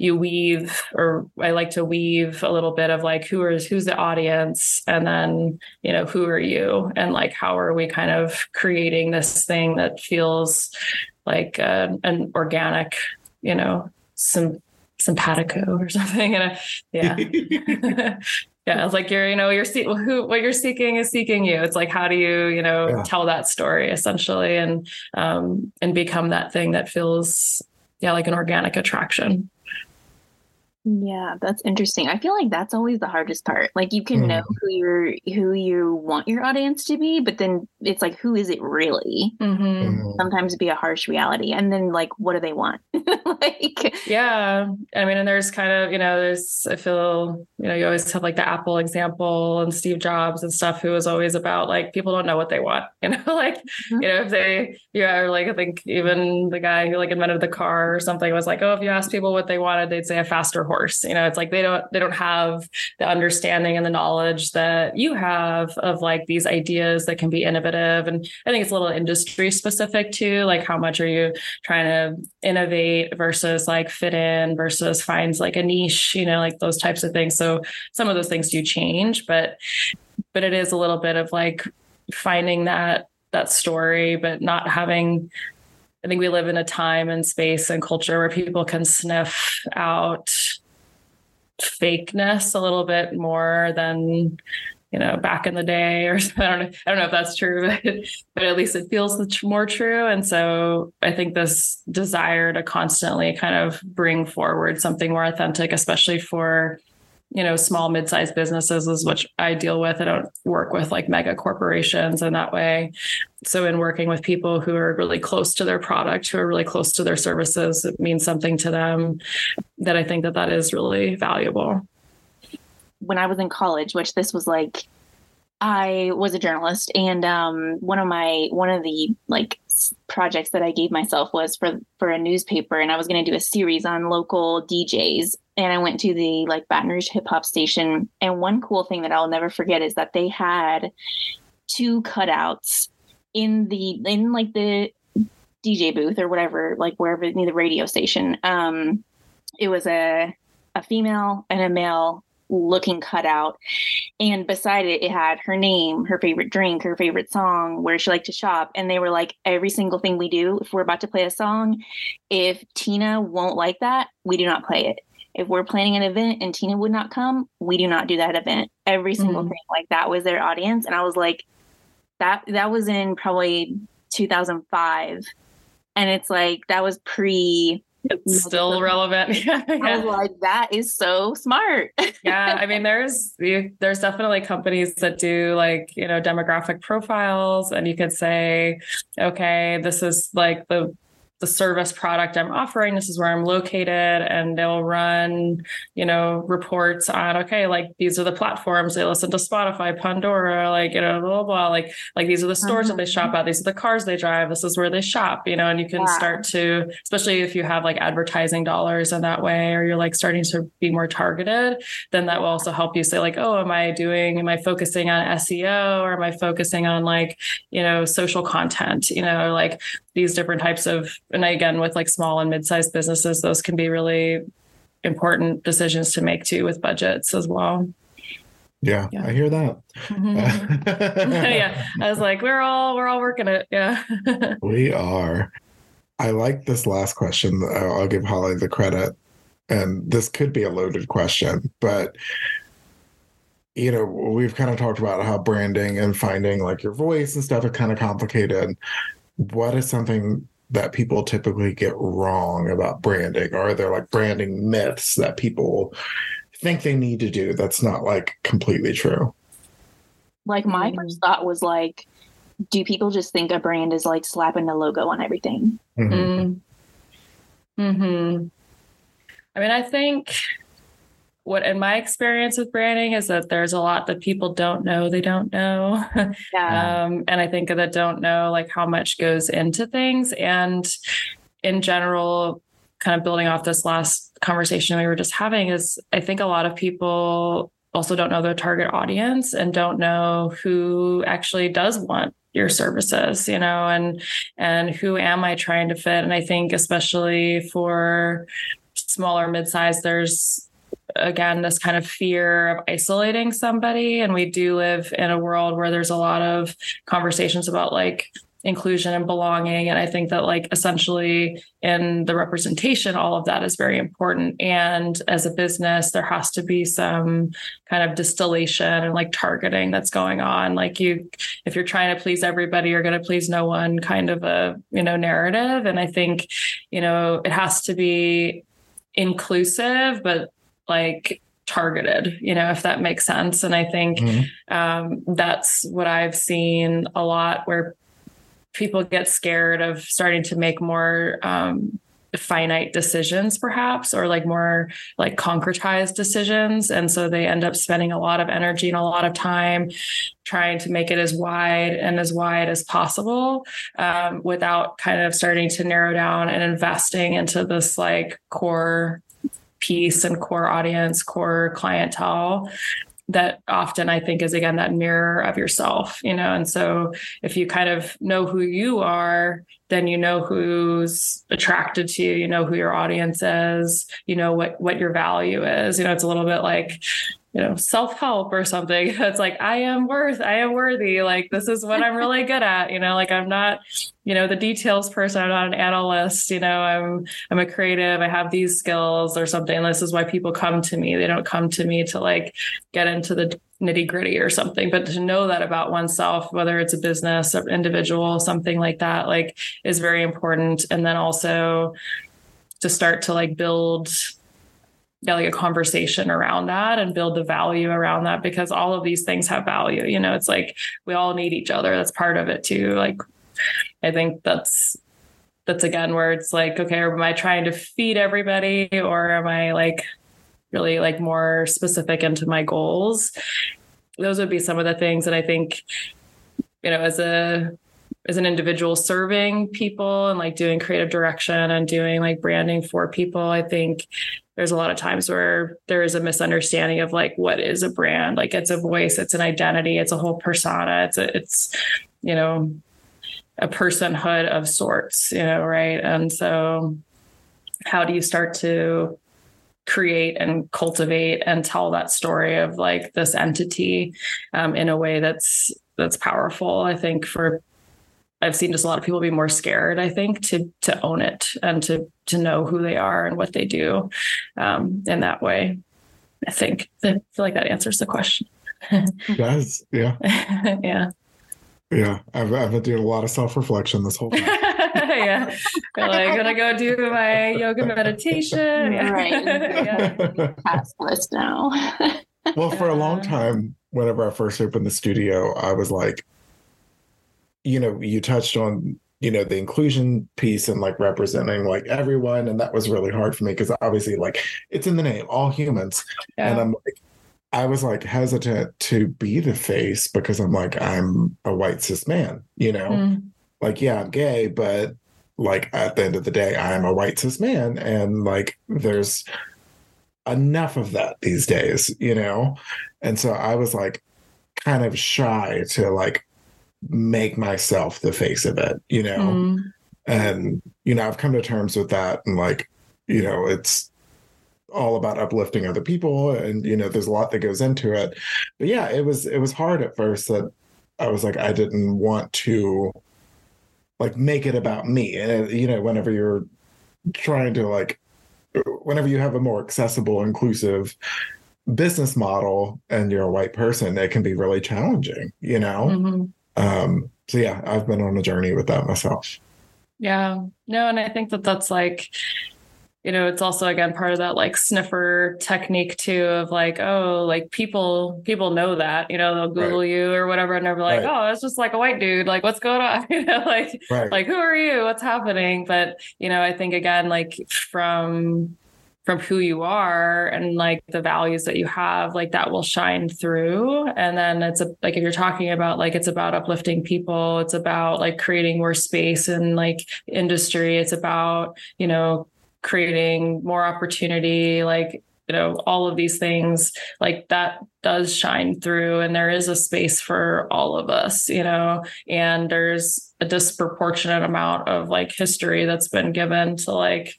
you weave or i like to weave a little bit of like who is who's the audience? And then you know who are you? And like how are we kind of creating this thing that feels like uh, an organic you know some simpatico or something? And yeah yeah it's like you're you know you're see- who what you're seeking is seeking you it's like how do you you know yeah. tell that story essentially and um and become that thing that feels yeah like an organic attraction
yeah, that's interesting. I feel like that's always the hardest part. Like you can mm. know who you're who you want your audience to be, but then it's like who is it really? Mm-hmm. Mm. Sometimes be a harsh reality, and then like what do they want?
like yeah, I mean, and there's kind of you know there's I feel you know you always have like the Apple example and Steve Jobs and stuff who was always about like people don't know what they want. You know, like mm-hmm. you know if they yeah or like I think even the guy who like invented the car or something was like oh if you ask people what they wanted they'd say a faster horse you know it's like they don't they don't have the understanding and the knowledge that you have of like these ideas that can be innovative. And i think it's a little industry specific too like how much are you trying to innovate versus like fit in versus finds like a niche you know like those types of things. So some of those things do change but but it is a little bit of like finding that that story but not having I think we live in a time and space and culture where people can sniff out fakeness a little bit more than you know, back in the day, or I don't know, I don't know if that's true, but, but at least it feels more true. And so I think this desire to constantly kind of bring forward something more authentic, especially for you know small mid-sized businesses is which i deal with. I don't work with like mega corporations in that way. So in working with people who are really close to their product who are really close to their services it means something to them that i think that that is really valuable.
When i was in college which this was like i was a journalist and um, one of my one of the like projects that i gave myself was for for a newspaper and i was going to do a series on local djs and I went to the like Baton Rouge hip hop station. And one cool thing that I'll never forget is that they had two cutouts in the in like the DJ booth or whatever, like wherever near the radio station. Um, it was a a female and a male looking cutout, and beside it, it had her name, her favorite drink, her favorite song, where she liked to shop, and they were like, every single thing we do, if we're about to play a song, if Tina won't like that, we do not play it if we're planning an event and Tina would not come, we do not do that event. Every single mm-hmm. thing like that was their audience. And I was like, that that was in probably 2005. And it's like that was pre
it's still relevant.
yeah. I was like, that is so smart.
yeah, I mean, there's there's definitely companies that do like you know demographic profiles, and you could say, okay, this is like the the service product I'm offering. This is where I'm located. And they'll run, you know, reports on, okay, like these are the platforms they listen to Spotify, Pandora, like, you know, blah, blah, blah. Like, like these are the stores that they shop mm-hmm. at. These are the cars they drive. This is where they shop, you know, and you can yeah. start to, especially if you have like advertising dollars in that way, or you're like starting to be more targeted, then that will also help you say like, oh, am I doing, am I focusing on SEO or am I focusing on like, you know, social content, you know, like these different types of and again with like small and mid-sized businesses those can be really important decisions to make too with budgets as well.
Yeah, yeah. i hear that.
Mm-hmm. yeah i was like we're all we're all working it. Yeah.
We are. I like this last question. I'll give holly the credit. And this could be a loaded question but you know we've kind of talked about how branding and finding like your voice and stuff is kind of complicated. What is something that people typically get wrong about branding? Are there like branding myths that people think they need to do that's not like completely true?
Like my mm. first thought was like, do people just think a brand is like slapping a logo on everything? Mm-hmm.
hmm I mean, I think what in my experience with branding is that there's a lot that people don't know they don't know. Yeah. um, and i think that don't know like how much goes into things. And in general kind of building off this last conversation we were just having is i think a lot of people also don't know their target audience and don't know who actually does want your services you know and and who am i trying to fit? And i think especially for smaller mid-size there's again this kind of fear of isolating somebody. And we do live in a world where there's a lot of conversations about like inclusion and belonging. And i think that like essentially in the representation all of that is very important. And as a business there has to be some kind of distillation and like targeting that's going on. Like you if you're trying to please everybody you're going to please no one kind of a you know narrative. And i think you know it has to be inclusive but like targeted you know if that makes sense and i think mm-hmm. um, that's what i've seen a lot where people get scared of starting to make more um, finite decisions perhaps or like more like concretized decisions and so they end up spending a lot of energy and a lot of time trying to make it as wide and as wide as possible um, without kind of starting to narrow down and investing into this like core piece and core audience, core clientele that often I think is again that mirror of yourself, you know. And so if you kind of know who you are, then you know who's attracted to you, you know who your audience is, you know what what your value is. You know, it's a little bit like you know, self help or something. It's like, I am worth, I am worthy. Like, this is what I'm really good at. You know, like I'm not, you know, the details person. I'm not an analyst. You know, I'm, I'm a creative. I have these skills or something. This is why people come to me. They don't come to me to like get into the nitty gritty or something, but to know that about oneself, whether it's a business or individual, something like that, like is very important. And then also to start to like build like a conversation around that and build the value around that because all of these things have value. You know, it's like we all need each other. That's part of it too. Like I think that's that's again where it's like, okay, am I trying to feed everybody or am I like really like more specific into my goals? Those would be some of the things that I think, you know, as a as an individual serving people and like doing creative direction and doing like branding for people, I think there's a lot of times where there is a misunderstanding of like what is a brand? Like it's a voice it's an identity it's a whole persona it's a, it's you know a personhood of sorts you know right? And so how do you start to create and cultivate and tell that story of like this entity um, in a way that's that's powerful i think for I've seen just a lot of people be more scared, I think, to to own it and to to know who they are and what they do um, in that way. I think I feel like that answers the question.
it does, yeah,
yeah,
yeah. I've I've been doing a lot of self reflection this whole time.
yeah, I'm like gonna go do my yoga meditation. Yeah.
Right, yeah. task list now.
well, for a long time, whenever I first opened the studio, I was like you know, you touched on, you know, the inclusion piece and like representing like everyone. And that was really hard for me because obviously, like, it's in the name, all humans. Yeah. And I'm like, I was like hesitant to be the face because I'm like, I'm a white cis man, you know? Mm. Like, yeah, I'm gay, but like at the end of the day, I'm a white cis man. And like, there's enough of that these days, you know? And so I was like kind of shy to like make myself the face of it, you know? Mm. And, you know, I've come to terms with that. And like, you know, it's all about uplifting other people. And, you know, there's a lot that goes into it. But yeah, it was, it was hard at first that I was like, I didn't want to like make it about me. And, you know, whenever you're trying to like, whenever you have a more accessible, inclusive, business model and you're a white person, it can be really challenging, you know? Mm-hmm. Um, so yeah, I've been on a journey with that myself.
Yeah, no, and I think that that's like, you know, it's also again part of that like sniffer technique too of like, oh, like people people know that, you know, they'll Google right. you or whatever, and they're like, right. oh, it's just like a white dude, like what's going on, you know, like right. like who are you, what's happening? But you know, I think again, like from from who you are and like the values that you have like that will shine through. And then it's a, like if you're talking about like it's about uplifting people it's about like creating more space in like industry it's about you know creating more opportunity like you know all of these things like that does shine through and there is a space for all of us you know? And there's a disproportionate amount of like history that's been given to like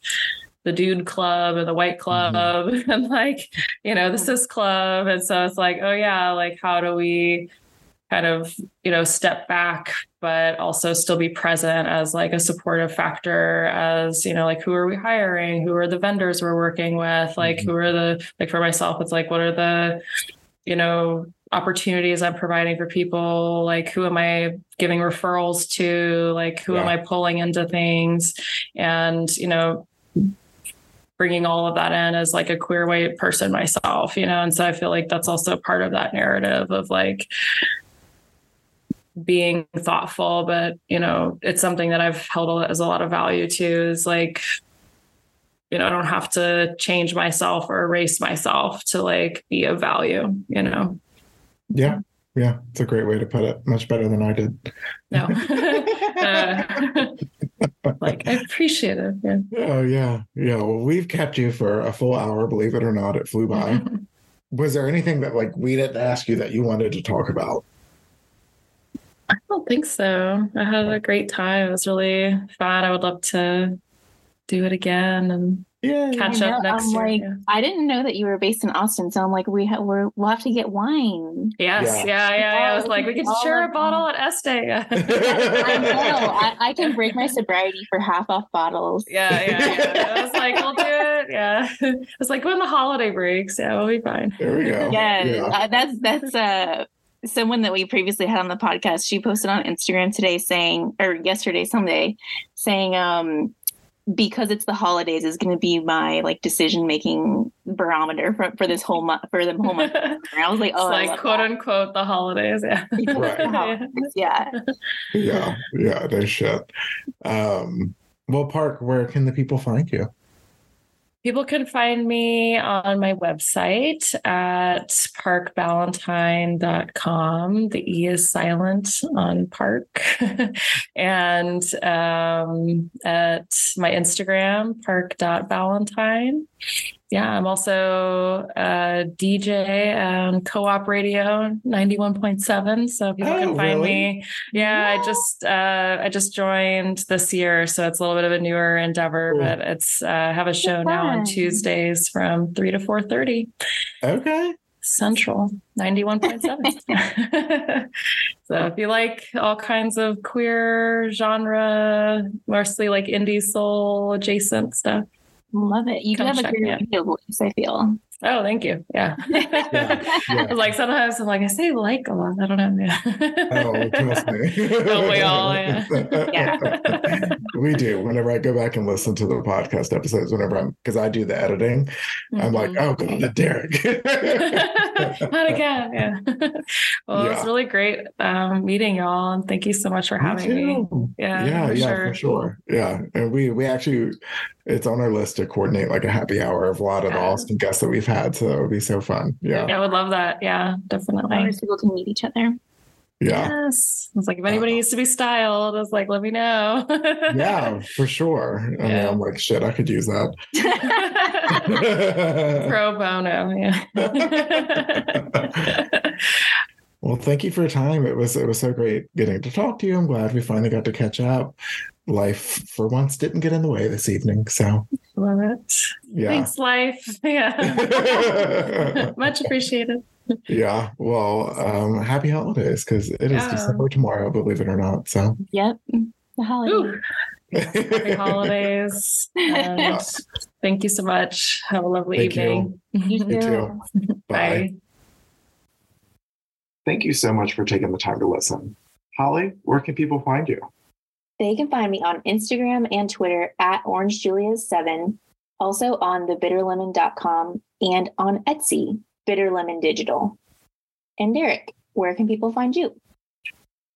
the dude club and the white club mm-hmm. and like you know the cis club. And so it's like oh yeah like how do we kind of you know step back but also still be present as like a supportive factor as you know like who are we hiring? Who are the vendors we're working with? Like mm-hmm. who are the like for myself it's like what are the you know opportunities i'm providing for people? Like who am i giving referrals to? Like who yeah. am i pulling into things? And you know bringing all of that in as like a queer white person myself, you know? And so I feel like that's also part of that narrative of like being thoughtful, but you know, it's something that I've held as a lot of value to is like, you know, I don't have to change myself or erase myself to like be of value, you know?
Yeah. Yeah. It's a great way to put it. Much better than I did.
No. uh, like I appreciate it. Yeah.
Oh yeah, yeah. Well, we've kept you for a full hour. Believe it or not, it flew by. Was there anything that like we didn't ask you that you wanted to talk about?
I don't think so. I had a great time. It was really fun. I would love to do it again and
Yeah.
catch up
know,
next
I'm
year.
like,
yeah.
I didn't know that you were based in Austin, so I'm like, we ha- we're, we'll have to get wine.
Yes,
Yeah.
yeah, yeah, yeah. I was like, we could share a bottle at Este.
I know. I, I can break my sobriety for half off bottles.
Yeah, yeah, yeah. I was like, we'll do it. Yeah. It's like when the holiday breaks. Yeah, we'll be fine.
There we go.
Yeah,
Yeah.
uh, that's that's uh someone that we previously had on the podcast. She posted on Instagram today saying, or yesterday, Sunday, saying, um, because it's the holidays is going to be my like decision making barometer for, for this whole month for the whole month. And I was like, oh, I
like quote
that.
unquote the holidays. Yeah.
Right.
Yeah.
Yeah. Yeah. No shit. Um, well, Parke, where can the people find you?
People can find me on my website at parkeballantine.com. The E is silent on Parke. and um, at my Instagram, parke.ballantine. Yeah, I'm also a DJ on KOOP Radio 91.7. So people
Oh,
can find
really?
me. Yeah, I just uh, I just joined this year, so it's a little bit of a newer endeavor,
Cool.
but it's uh, I have a show now
fun.
on Tuesdays from three to four thirty
Okay.
Central ninety one point seven. So if you like all kinds of queer genre, mostly like indie soul adjacent stuff.
Love it. You do have a great
me out.
radio voice, I feel.
Oh, thank you. Yeah.
yeah.
like sometimes I'm like, I say like a lot. I don't know. Yeah.
Oh, trust me.
Don't we all? Yeah.
Yeah.
we do. Whenever I go back and listen to the podcast episodes, whenever I'm because I do the editing, I'm like,
Mhm.
oh god, Derek.
Not again. Yeah. well, it's
Yeah.
really great um, meeting y'all, and thank you so much for having me. Yeah,
yeah,
for
yeah,
sure.
for sure. Yeah, and we we actually, it's on our list to coordinate like a happy hour of a lot of the
Yeah.
Austin guests that we've had. So it would be so fun. Yeah,
Yeah, I would love that. Yeah, definitely.
Always people to meet each other.
yeah,
Yes. It's like if anybody needs to be styled, it's like let me know.
yeah, for sure. I mean,
Yeah.
I'm like, shit, I could use that.
Pro bono. Yeah.
Well, thank you for your time. It was it was so great getting to talk to you. I'm glad we finally got to catch up. Life for once didn't get in the way this evening. So
love it.
yeah.
Thanks, life. Yeah. Much appreciated.
Yeah. Well, um, happy holidays because it is
Yeah.
December tomorrow, believe it or not. So
Yep. The holiday.
Ooh. Happy holidays. And thank you so much. Have a lovely
Thank
evening.
You
You too.
Bye.
Thank you so much for taking the time to listen. Holly, where can people find you?
They can find me on Instagram and Twitter at orangejulius7, also on thebitterlemon.com and on Etsy, Bitter Lemon Digital. And Derek, where can people find you?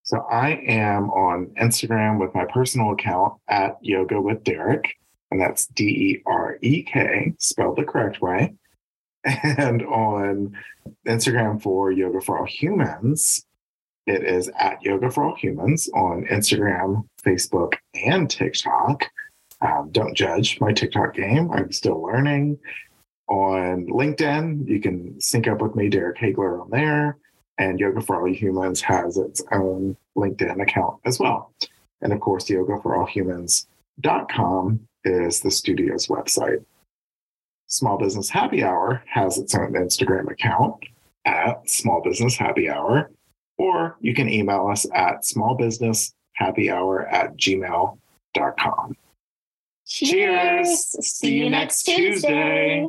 So I am on Instagram with my personal account at Yoga with Derek, and that's D E R E K, spelled the correct way. And on Instagram for Yoga for All Humans, it is at Yoga for All Humans on Instagram, Facebook, and TikTok. Um, don't judge my TikTok game. I'm still learning. On LinkedIn, you can sync up with me, Derek Hagler, on there. And Yoga for All Humans has its own LinkedIn account as well. And of course, yogaforallhumans.com is the studio's website. Small Business Happy Hour has its own Instagram account at Small Business Happy Hour, or you can email us at smallbusinesshappyhour at gmail.com. Cheers. See you next Tuesday.